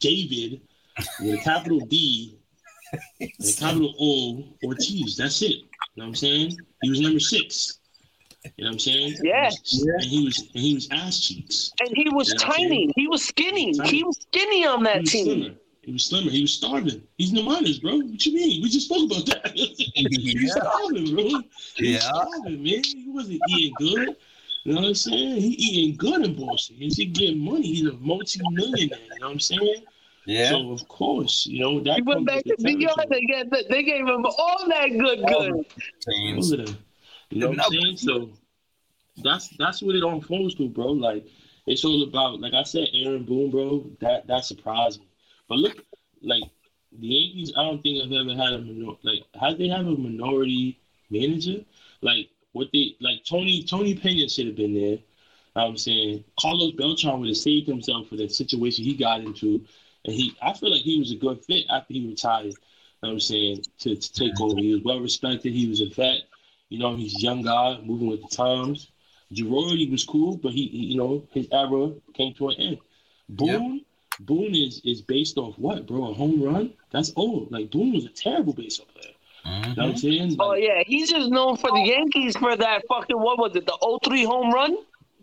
David with a capital D and a capital O Ortiz. That's it. You know what I'm saying? He was number six. You know what I'm saying? Yeah. And he was and he was ass cheeks. And he was Yeah, tiny. He was skinny. He was skinny on He that was team. slimmer. He was slimmer. He was starving. He's no minors, bro. What you mean? We just spoke about that. he was starving, bro. He was Yeah. starving, man. He wasn't eating good. You know what I'm saying? He eating good in Boston. He's getting money. He's a multi-millionaire. You know what I'm saying? Yeah. So of course, you know that He went back to with New York. territory. They, get, they gave him all that good, good. All. You know what I'm saying? So that's that's what it all falls to, bro. Like it's all about, like I said, Aaron Boone, bro. That that surprised me. But look, like the Yankees, I don't think I've ever had a minor, like have they have a minority manager? Like what they like Tony Tony Pena should have been there. You know what I'm saying Carlos Beltran would have saved himself for the situation he got into, and he I feel like he was a good fit after he retired. You know what I'm saying to, to take over. He was well respected. He was a vet. You know, he's a young guy moving with the times. Girardi was cool, but he, he- you know, his era came to an end. Boone, Boone is is based off what, bro? A home run? That's old. Like Boone was a terrible baseball player. You know what I'm saying? Oh yeah, he's just known for the Yankees for that fucking what was it, the 03 home run?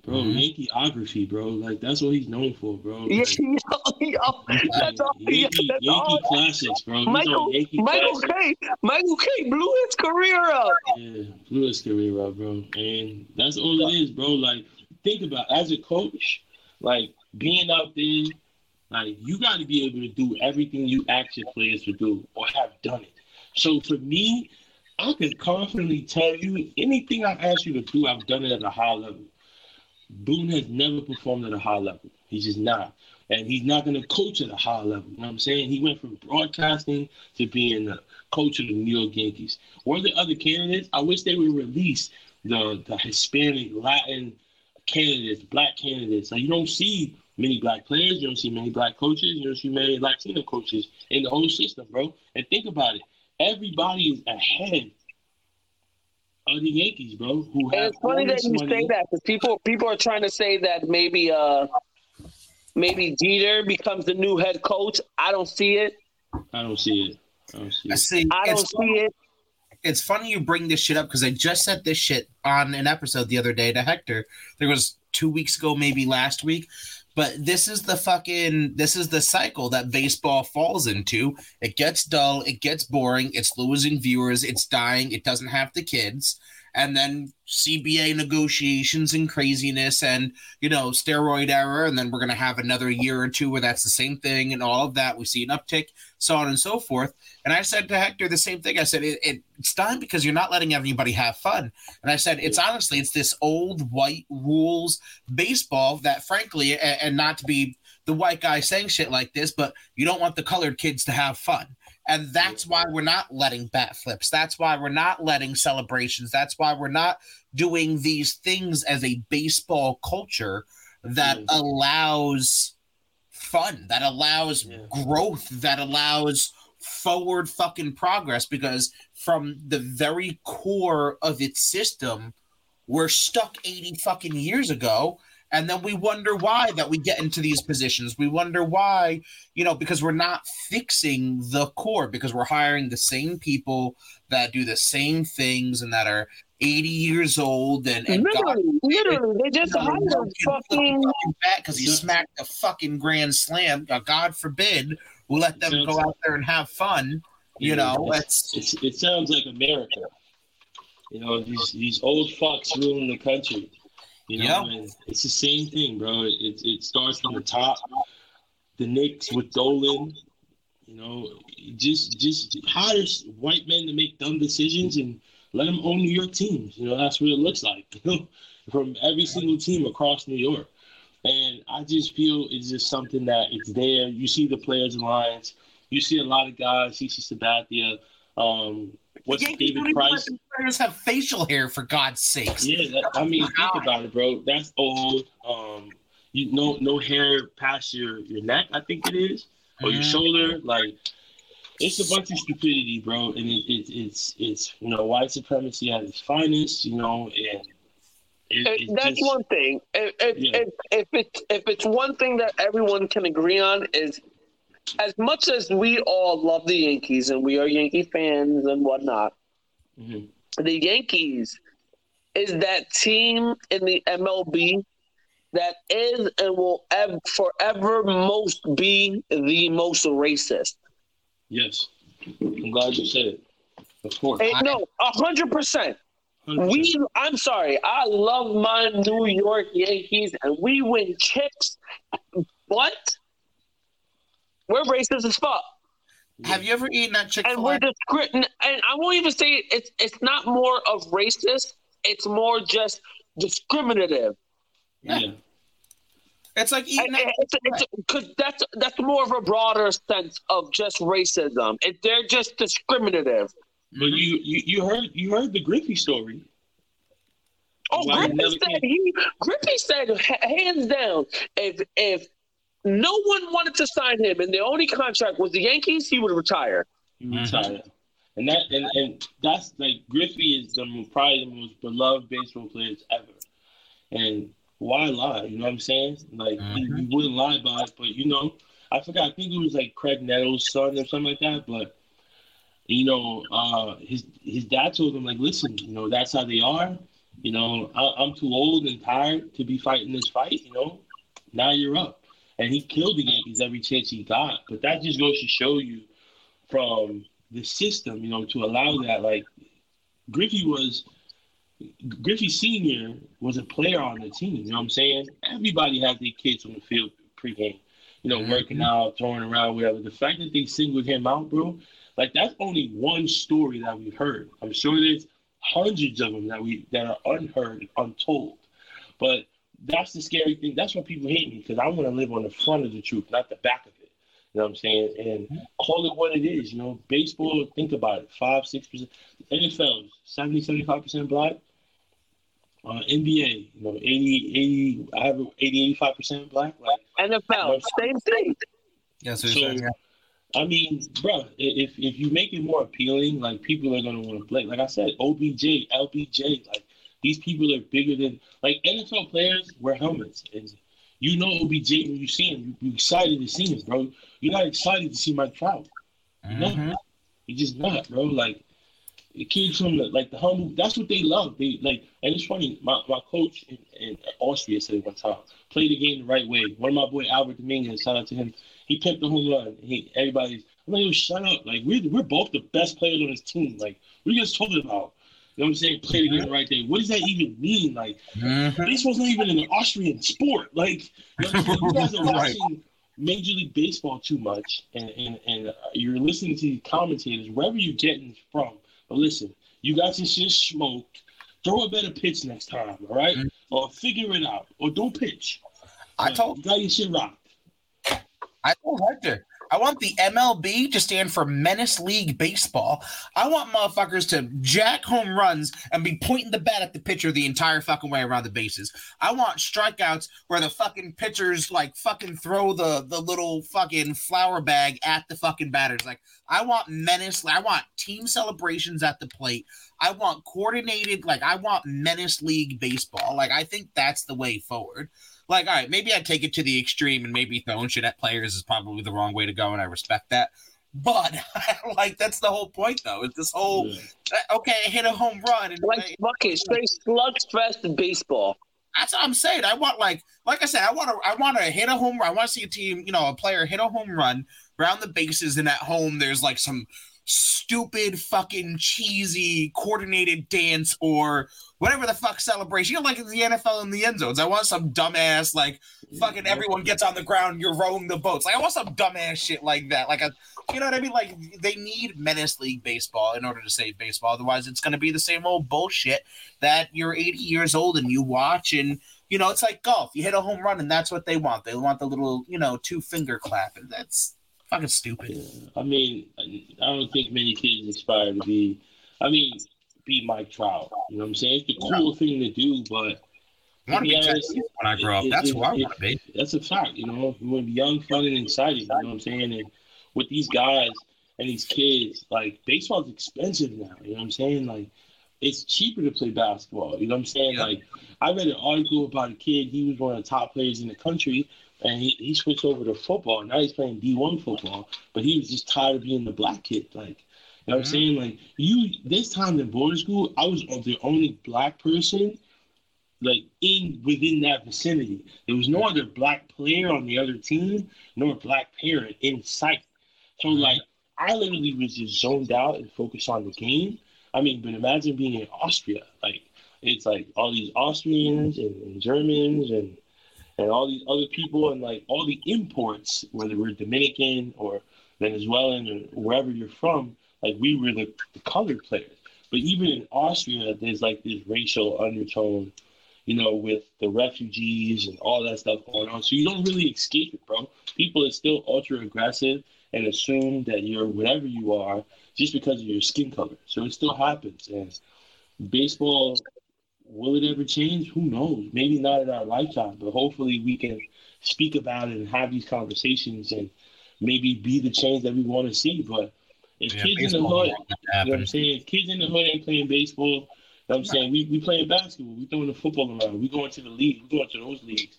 bro, Mhm. Yankeeography, bro. Like that's what he's known for, bro. Yeah, yo, yo, that's all. Yeah, Yankee, that's Yankee all. classics, bro. Michael, Yankee Michael classics. K, Michael Kay blew his career up. Yeah, blew his career up, bro. And that's all it is, bro. Like, think about it. as a coach, like being out there, like you got to be able to do everything you ask your players to do or have done it. So for me, I can confidently tell you anything I've asked you to do, I've done it at a high level. Boone has never performed at a high level. He's just not. And he's not going to coach at a high level. You know what I'm saying? He went from broadcasting to being the coach of the New York Yankees. Were there other candidates? I wish they would release the, the Hispanic, Latin candidates, black candidates. Like, you don't see many black players. You don't see many black coaches. You don't see many Latino coaches in the whole system, bro. And think about it. Everybody is ahead of the Yankees, bro. Who And have it's funny that you money. say that because people people are trying to say that maybe uh maybe Jeter becomes the new head coach. I don't see it. I don't see it. I don't see I see. I don't see it. It's funny you bring this shit up because I just said this shit on an episode the other day to Hector. There was two weeks ago, maybe last week. But this is the fucking this is the cycle that baseball falls into. It gets dull, it gets boring, it's losing viewers, it's dying, it doesn't have the kids. And then CBA negotiations and craziness and you know steroid error. and then we're gonna have another year or two where that's the same thing and all of that. We see an uptick, so on and so forth. And I said to Hector the same thing. I said it, it, it's time because you're not letting everybody have fun. And I said it's honestly it's this old white rules baseball that frankly, and, and not to be the white guy saying shit like this, but you don't want the colored kids to have fun. And that's why we're not letting bat flips. That's why we're not letting celebrations. That's why we're not doing these things as a baseball culture that Mm. allows fun, that allows Yeah. growth, that allows forward fucking progress because from the very core of its system, we're stuck 80 fucking years ago. And then we wonder why that we get into these positions. We wonder why, you know, because we're not fixing the core, because we're hiring the same people that do the same things and that are 80 years old and, and God Literally, literally, they just hired fucking. because he smacked a fucking grand slam. Uh, God forbid we let them go out there and have fun. You know, it's It's, it sounds like America. You know, these these old fucks ruling the country. You know, Yeah. it's the same thing, bro. It, it starts from the top. The Knicks with Dolan. You know, just just hire white men to make dumb decisions and let them own New York teams. You know, that's what it looks like. You know, from every single team across New York. And I just feel it's just something that it's there. You see the players' lines. You see a lot of guys. CC Sabathia. Um, what's Yankees David Price? players have facial hair for God's sakes. Yeah, that, I mean, think about it, bro. That's old. Um, you no no hair past your your neck. I think it is, or your Mhm. shoulder. Like, it's a bunch of stupidity, bro. And it, it, it's it's you know white supremacy at its finest. You know, and it, If- it's that's just- one thing. If if, Yeah. if if it's if it's one thing that everyone can agree on is, as much as we all love the Yankees and we are Yankee fans and whatnot, Mhm. the Yankees is that team in the MLB that is and will ev- forever most be the most racist. Yes, I'm glad you said it. Of course, Eh, no, a hundred percent. 100%. We, I'm sorry, I love my New York Yankees, and we win chips, but we're racist as fuck, Have you ever eaten that Chick and we're A? discri- And I won't even say it, it's it's not more of racist; it's more just discriminative. yeah. It's like eating that. it's it's because that's that's more of a broader sense of just racism. It, they're just discriminative. But you, you you heard you heard the Griffey story. Oh, Why he Griffey said he Griffey said hands down if if no one wanted to sign him and the only contract was the Yankees, he would retire. He Mhm. retired, and that and, and that's like Griffey is the mo- probably the most beloved baseball players ever. And why lie? You know what I'm saying? Like he, he wouldn't lie about it, but you know, I forgot. I think it was like Graig Nettles' son or something like that. But you know, uh, his his dad told him like, listen, you know, that's how they are. You know, I, I'm too old and tired to be fighting this fight. You know, now you're up. And he killed the Yankees every chance he got. But that just goes to show you from the system, you know, to allow that. Like Griffey was Griffey Senior was a player on the team. You know what I'm saying? Everybody had their kids on the field pregame, you know, mm-hmm. working out, throwing around, whatever. The fact that they singled him out, bro, like that's only one story that we've heard. I'm sure there's hundreds of them that we that are unheard, untold. But that's the scary thing. That's why people hate me because I want to live on the front of the truth, not the back of it. You know what I'm saying? And call it what it is. You know, baseball, think about it. Five, six percent. NFL, 70, 75 percent black. Uh, NBA, you know, 80, 80, I have 80, 85 percent black. Like, NFL, same thing. Yes, so, sir. yeah. I mean, bro, if if you make it more appealing, like people are gonna want to play. Like I said, OBJ, LBJ, like these people are bigger than like NFL players wear helmets, and you know OBJ when you see him, you, you're excited to see him, bro. You're not excited to see Mike Trout. Mhm. You're just not, bro. Like it keeps from the like the humble. That's what they love. They like, and it's funny. My my coach in, in Austria said one time, play the game the right way. One of my boy Albert Dominguez, shout out to him. He pimped the home run. He everybody's. I'm like, yo, shut up. Like we're we're both the best players on this team. Like what are you guys talking about? You know what I'm saying? Play the game the right way. What does that even mean? Like Mhm. baseball's not even an Austrian sport. Like you, know what I'm saying? you guys are Right. watching Major League Baseball too much, and and and uh, you're listening to the commentators wherever you're getting from. But listen, you got this shit smoked. Throw a better pitch next time, all right? Mhm. Or figure it out, or don't pitch. I told you got your shit rocked. I told Hector, I want the MLB to stand for Menace League Baseball. I want motherfuckers to jack home runs and be pointing the bat at the pitcher the entire fucking way around the bases. I want strikeouts where the fucking pitchers like fucking throw the the little fucking flower bag at the fucking batters. Like I want menace. I want team celebrations at the plate. I want coordinated. Like I want Menace League Baseball. Like I think that's the way forward like, all right, maybe I'd take it to the extreme and maybe throwing shit at players is probably the wrong way to go, and I respect that. But like, that's the whole point, though. Is this whole Yeah. uh, okay? I hit a home run, and Like fuck it, straight slugfest in baseball. that's what I'm saying. I want like, like I said, I want to, I want to hit a home run. I want to see a team, you know, a player hit a home run around the bases, and at home there's like some stupid fucking cheesy coordinated dance or whatever the fuck celebration. You know, like the NFL in the end zones. I want some dumbass like fucking everyone gets on the ground, you're rowing the boats. Like I want some dumbass shit like that. Like a you know what I mean? Like they need Menace League baseball in order to save baseball. Otherwise it's gonna be the same old bullshit that you're 80 years old and you watch and you know, it's like golf. You hit a home run and that's what they want. They want the little, you know, two finger clap, and that's fucking stupid. Yeah. I mean, I don't think many kids aspire to be. I mean, be Mike Trout. You know what I'm saying? It's the cool thing to do, but I want to be Ted when I grow up. it- That's it- who I want to be. that's a fact. You know, you want to be young, fun, and excited. You know what I'm saying? And with these guys and these kids, like baseball's expensive now. You know what I'm saying? Like it's cheaper to play basketball. You know what I'm saying? Like I read an article about a kid. He was one of the top players in the country, and he, he switched over to football. Now he's playing D1 football, but he was just tired of being the black kid. Like, you know what I'm Mhm. saying? Like you, this time in boarding school, I was the only black person, like in within that vicinity. There was no other black player on the other team, nor black parent in sight. So Mhm. like, I literally was just zoned out and focused on the game. I mean, but imagine being in Austria, like it's like all these Austrians and, and Germans and and all these other people and like all the imports, whether we're Dominican or Venezuelan or wherever you're from, like we were the, the colored players. But even in Austria, there's like this racial undertone, you know, with the refugees and all that stuff going on. So you don't really escape it, bro. People are still ultra aggressive and assume that you're whatever you are just because of your skin color. So it still happens. And baseball, will it ever change? Who knows? Maybe not in our lifetime, but hopefully we can speak about it and have these conversations and maybe be the change that we want to see. But if Yeah, kids in the hood, won't let that you know what. I'm saying? If kids in the hood ain't playing baseball, you know what I'm saying? We, we playing basketball. We throwing the football around. We going to the league. We going to those leagues.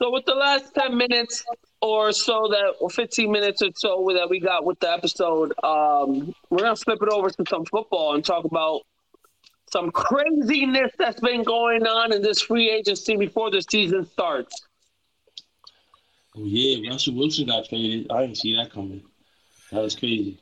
So with the last ten minutes or so that, or fifteen minutes or so that we got with the episode, um, we're gonna flip it over to some football and talk about some craziness that's been going on in this free agency before the season starts. Oh, yeah, Russell Wilson got traded. I didn't see that coming. That was crazy.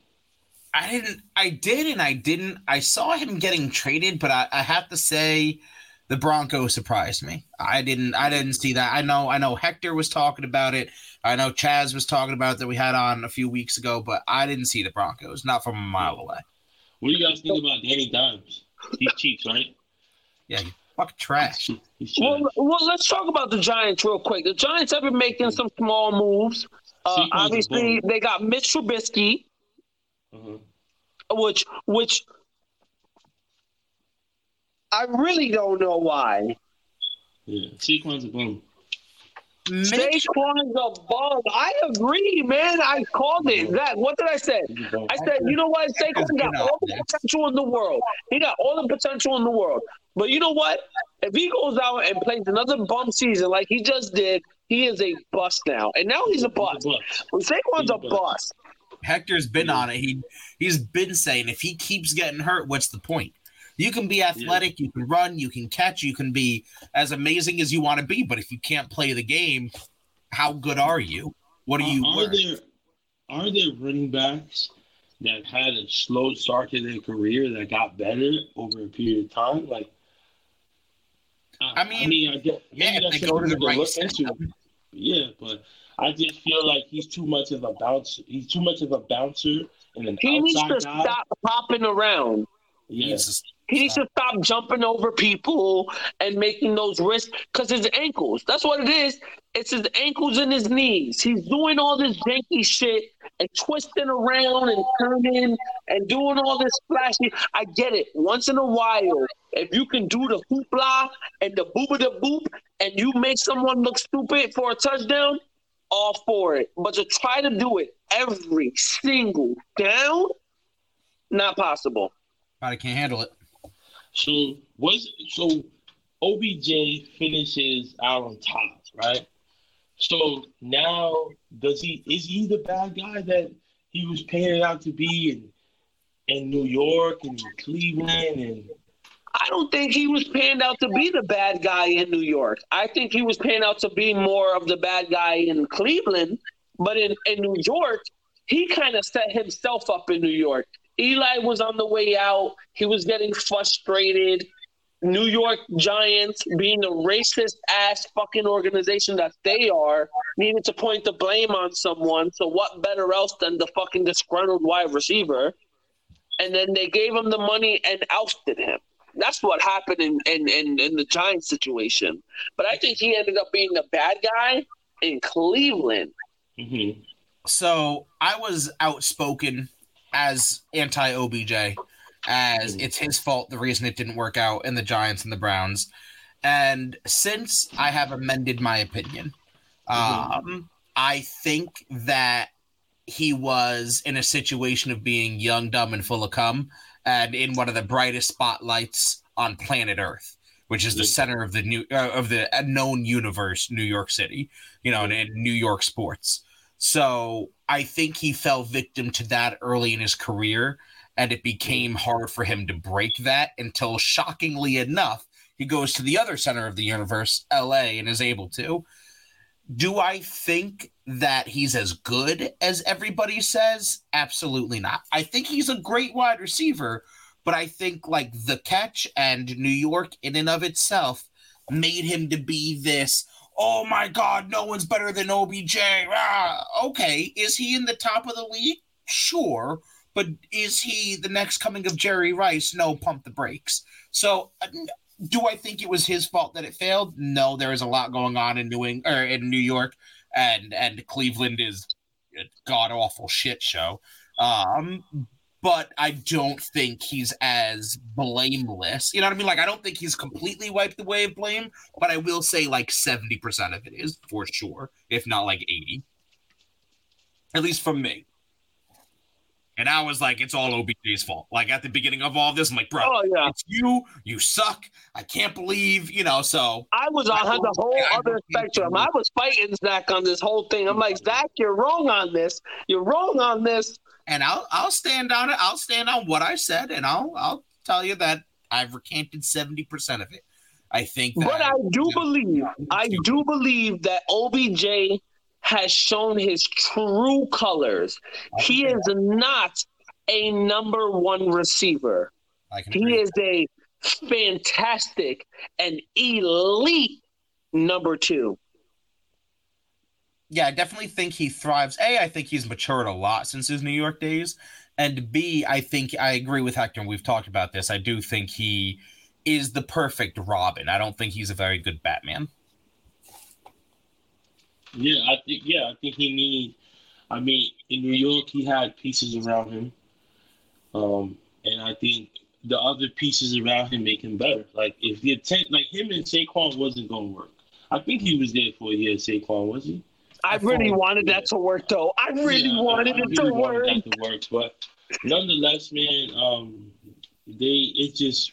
I didn't. I did, and I didn't. I saw him getting traded, but I, I have to say, the Broncos surprised me. I didn't. I didn't see that. I know. I know. Hector was talking about it. I know Chaz was talking about it that we had on a few weeks ago, but I didn't see the Broncos. Not from a mile away. What do you guys think about Danny Dimes? He's cheap, right? Yeah, you fucking trash. Well, well, let's talk about the Giants real quick. The Giants have been making some small moves. Uh, obviously, they got Mitch Trubisky, Uh-huh. which which I really don't know why. Yeah, Saquon's a bum. Mitch, Saquon's a bum. I agree, man. I called it. Zach, what did I say? He's a bum. I said, you know what? Saquon got all the potential in the world. He got all the potential in the world. But you know what? If he goes out and plays another bum season like he just did, he is a bust now. And now he's a bust. bust. Saquon's a a bust. Hector's been on it. He he's been saying if he keeps getting hurt, what's the point? You can be athletic, you can run, you can catch, you can be as amazing as you want to be, but if you can't play the game, how good are you? What do you Are, are learn? there are there running backs that had a slow start to their career that got better over a period of time? Like, I mean, I mean, I get yeah, maybe that's they go to something the to right look system. into. Yeah, but I just feel like he's too much of a bouncer. He's too much of a bouncer and an He needs to guy. stop hopping around. Yeah, He needs to stop jumping over people and making those risks because his ankles. That's what it is. It's his ankles and his knees. He's doing all this janky shit and twisting around and turning and doing all this flashy. I get it. Once in a while, if you can do the hoopla and the booba the boop and you make someone look stupid for a touchdown, all for it. But to try to do it every single down, not possible. Body can't handle it. So was so OBJ finishes out on top, right? So now does he is he the bad guy that he was painted out to be in in New York and Cleveland and I don't think he was panned out to be the bad guy in New York. I think he was panned out to be more of the bad guy in Cleveland. But in, in New York, he kind of set himself up in New York. Eli was on the way out. He was getting frustrated. New York Giants, being the racist ass fucking organization that they are, needed to point the blame on someone. So what better else than the fucking disgruntled wide receiver? And then they gave him the money and ousted him. That's what happened in, in, in, in the Giants situation. But I think he ended up being the bad guy in Cleveland. Mhm. So I was outspoken as anti OBJ, as it's his fault the reason it didn't work out in the Giants and the Browns. And since I have amended my opinion, um, I think that he was in a situation of being young, dumb, and full of cum, and in one of the brightest spotlights on planet Earth, which is the center of the new uh, of the known universe, New York City. You know, and in New York sports. So I think he fell victim to that early in his career, and it became hard for him to break that until, shockingly enough, he goes to the other center of the universe, LA, and is able to. Do I think that he's as good as everybody says? Absolutely not. I think he's a great wide receiver, but I think like the catch and New York in and of itself made him to be this oh my God, no one's better than OBJ. Ah, okay, is he in the top of the league? Sure. But is he the next coming of Jerry Rice? No, pump the brakes. So, do I think it was his fault that it failed? No, there is a lot going on in New England or in New York, and and Cleveland is a god awful shit show. Um, but I don't think he's as blameless. You know what I mean? Like, I don't think he's completely wiped away of blame, but I will say like 70% of it is for sure, if not like 80. At least from me. And I was like, it's all OBJ's fault. Like at the beginning of all this, I'm like, bro, oh, yeah. it's you. You suck. I can't believe, you know. So I was on the whole other spectrum. I was fighting Zach on this whole thing. I'm like, Zach, you're wrong on this. You're wrong on this and I'll I'll stand on it. I'll stand on what I said, and I'll I'll tell you that I've recanted seventy percent of it. I think, but I, I do you know, believe I do believe that OBJ has shown his true colors. He is not a number one receiver. He is a fantastic and elite number two yeah, I definitely think he thrives. A, I think he's matured a lot since his New York days. And B, I think I agree with Hector, we've talked about this. I do think he is the perfect Robin. I don't think he's a very good Batman. Yeah, I think yeah, I think he need I mean, in New York he had pieces around him. Um, and I think the other pieces around him make him better. Like if the attempt like him and Saquon wasn't gonna work. I think he was there for a year, Saquon, was he? I, really wanted that to work, though. I really yeah, wanted I, I it really to work. That to work, but nonetheless, man, um, they it just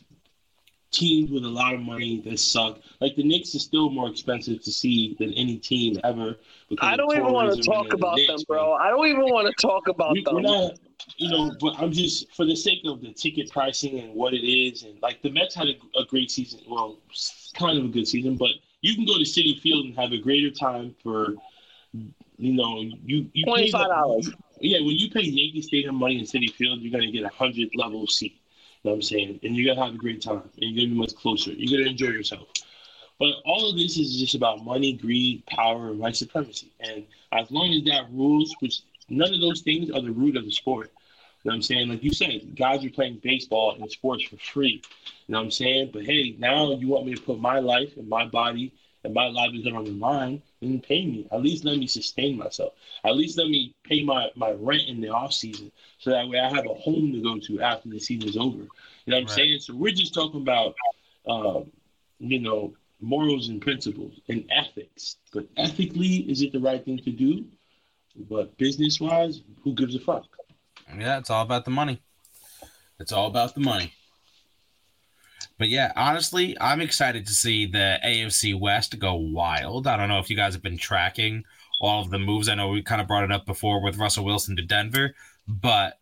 teams with a lot of money that suck. Like the Knicks is still more expensive to see than any team ever. I don't even want to talk about the Knicks, them, bro. I don't even want to talk about we, them. Not, you know, but I'm just for the sake of the ticket pricing and what it is, and like the Mets had a, a great season. Well, kind of a good season, but you can go to Citi Field and have a greater time for you know, you, you twenty five dollars. Yeah, when you pay Yankee Stadium money in Citi Field, you're gonna get a hundred level seat. You know what I'm saying? And you're gonna have a great time. And you're gonna be much closer. You're gonna enjoy yourself. But all of this is just about money, greed, power, and white supremacy. And as long as that rules, which none of those things are the root of the sport. You know what I'm saying? Like you said, guys are playing baseball and sports for free. You know what I'm saying? But hey, now you want me to put my life and my body and my livelihood on the line, then pay me. At least let me sustain myself. At least let me pay my, my rent in the off season, so that way I have a home to go to after the season's over. You know what I'm right. saying? So we're just talking about, um, you know, morals and principles and ethics. But ethically, is it the right thing to do? But business wise, who gives a fuck? Yeah, it's all about the money. It's all about the money. But yeah, honestly, I'm excited to see the AFC West go wild. I don't know if you guys have been tracking all of the moves. I know we kind of brought it up before with Russell Wilson to Denver, but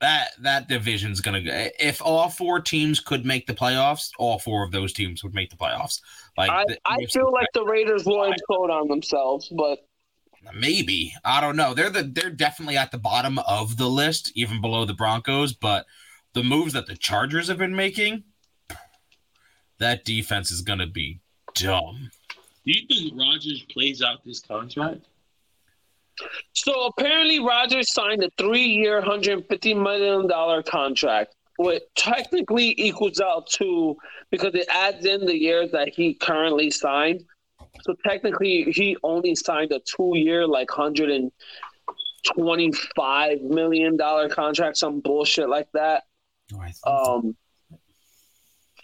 that that division's gonna go. If all four teams could make the playoffs, all four of those teams would make the playoffs. Like I, I feel like the Raiders will implode on themselves, but maybe I don't know. They're the they're definitely at the bottom of the list, even below the Broncos. But the moves that the Chargers have been making that defense is going to be dumb. Do you think Rodgers plays out this contract? So apparently, Rodgers signed a three-year, hundred fifty million dollar contract, which technically equals out to because it adds in the years that he currently signed. So technically, he only signed a two-year, like hundred and twenty-five million dollar contract, some bullshit like that. Oh, um,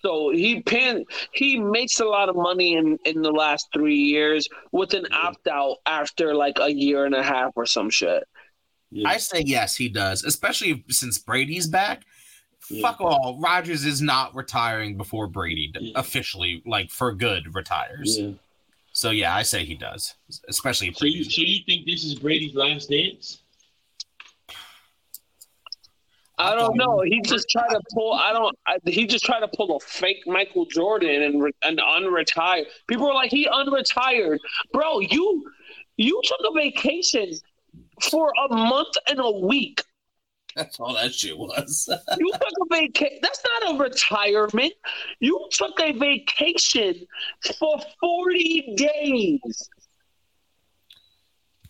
so he pan he makes a lot of money in in the last three years with an opt out after like a year and a half or some shit. Yeah. I say yes, he does, especially since Brady's back. Yeah. Fuck all. Rodgers is not retiring before Brady yeah. officially, like for good, retires. Yeah. So yeah, I say he does, especially. So you, so you think this is Brady's last dance? I don't know. He just tried to pull. I don't. I, he just tried to pull a fake Michael Jordan and and unretire. People were like, he unretired, bro. You you took a vacation for a month and a week. That's all that shit was. you took a vacation. That's not a retirement. You took a vacation for 40 days.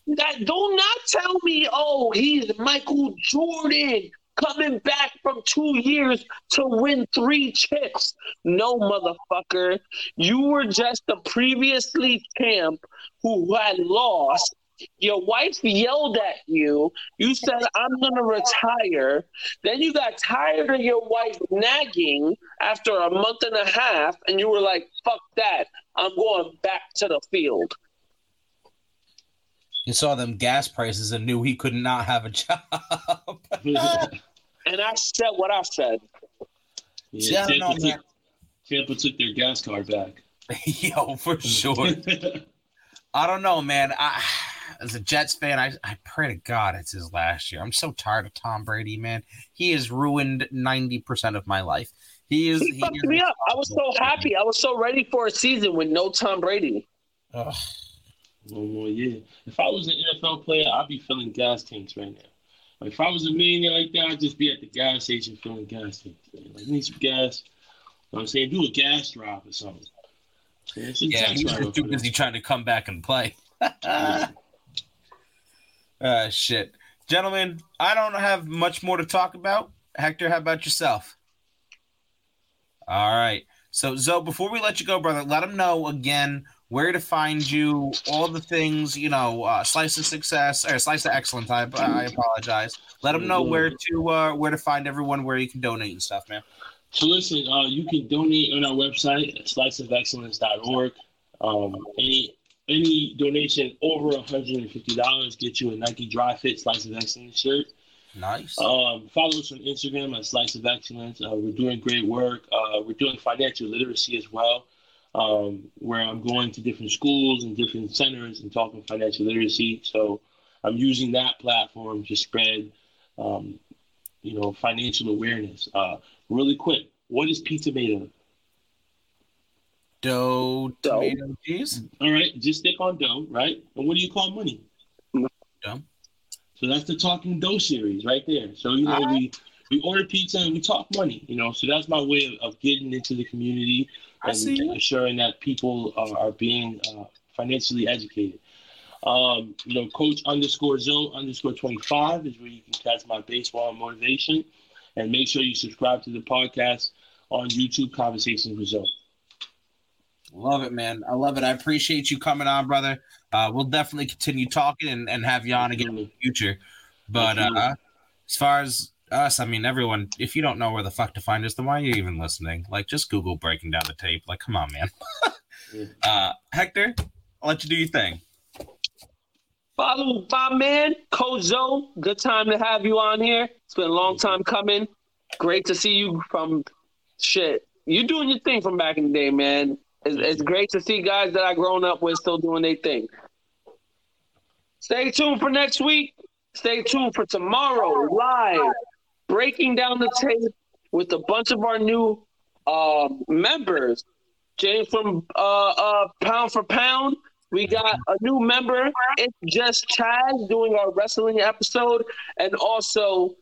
That do not tell me, oh, he's Michael Jordan coming back from two years to win three chips. No, motherfucker. You were just the previously champ who had lost your wife yelled at you. You said, I'm going to retire. Then you got tired of your wife nagging after a month and a half, and you were like, fuck that. I'm going back to the field. He saw them gas prices and knew he could not have a job. and I said what I said. Yeah, See, Tampa, took, Tampa took their gas card back. Yo, for sure. I don't know, man. I as a Jets fan, I, I pray to God it's his last year. I'm so tired of Tom Brady, man. He has ruined 90% of my life. He is. He, he fucked me up. I was so happy. I was so ready for a season with no Tom Brady. Ugh. One more year. If I was an NFL player, I'd be filling gas tanks right now. Like if I was a millionaire like that, I'd just be at the gas station filling gas tanks. Like, need some gas. You know what I'm saying? Do a gas drive or something. Yeah, yeah he's too busy trying to come back and play. Uh, shit. Gentlemen, I don't have much more to talk about. Hector, how about yourself? All right. So, Zoe, before we let you go, brother, let them know again where to find you, all the things, you know, uh, slice of success or slice of excellence. I, I apologize. Let them know where to uh, where to find everyone, where you can donate and stuff, man. So listen, uh, you can donate on our website, sliceofexcellence.org. Um, any any donation over $150 gets you a Nike Dri-FIT Slice of Excellence shirt. Nice. Um, follow us on Instagram at Slice of Excellence. Uh, we're doing great work. Uh, we're doing financial literacy as well, um, where I'm going to different schools and different centers and talking financial literacy. So I'm using that platform to spread, um, you know, financial awareness. Uh, really quick, what is pizza made of? dough, tomato cheese. All right, just stick on dough, right? And what do you call money? Dough. So that's the talking dough series right there. So you know we we order pizza and we talk money. You know, so that's my way of, of getting into the community and ensuring that people are, are being uh, financially educated. Um, you know, Coach underscore Zoe underscore twenty five is where you can catch my baseball motivation, and make sure you subscribe to the podcast on YouTube. Conversations with Zoe. Love it, man. I love it. I appreciate you coming on, brother. Uh, we'll definitely continue talking and, and have you on again in the future. But uh, as far as us, I mean, everyone, if you don't know where the fuck to find us, then why are you even listening? Like, just Google breaking down the tape. Like, come on, man. uh, Hector, I'll let you do your thing. Follow my man, Kozo. Good time to have you on here. It's been a long time coming. Great to see you from shit. You doing your thing from back in the day, man. It's, it's great to see guys that I grown up with still doing their thing. Stay tuned for next week. Stay tuned for tomorrow live, breaking down the tape with a bunch of our new uh, members. James from uh, uh, Pound for Pound. We got a new member. It's just Chad doing our wrestling episode, and also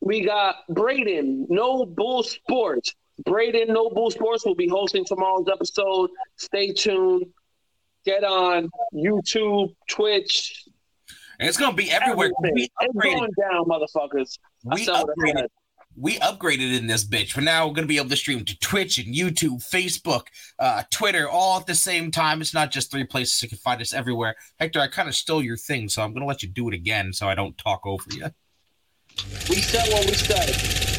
we got Braden, No Bull Sports. Braden No Bull Sports will be hosting tomorrow's episode. Stay tuned. Get on YouTube, Twitch. And it's gonna be everywhere. It's going down, motherfuckers. We upgraded. We upgraded in this bitch. But now we're now gonna be able to stream to Twitch and YouTube, Facebook, uh, Twitter, all at the same time. It's not just three places you can find us everywhere. Hector, I kind of stole your thing, so I'm gonna let you do it again, so I don't talk over you. We said what we said.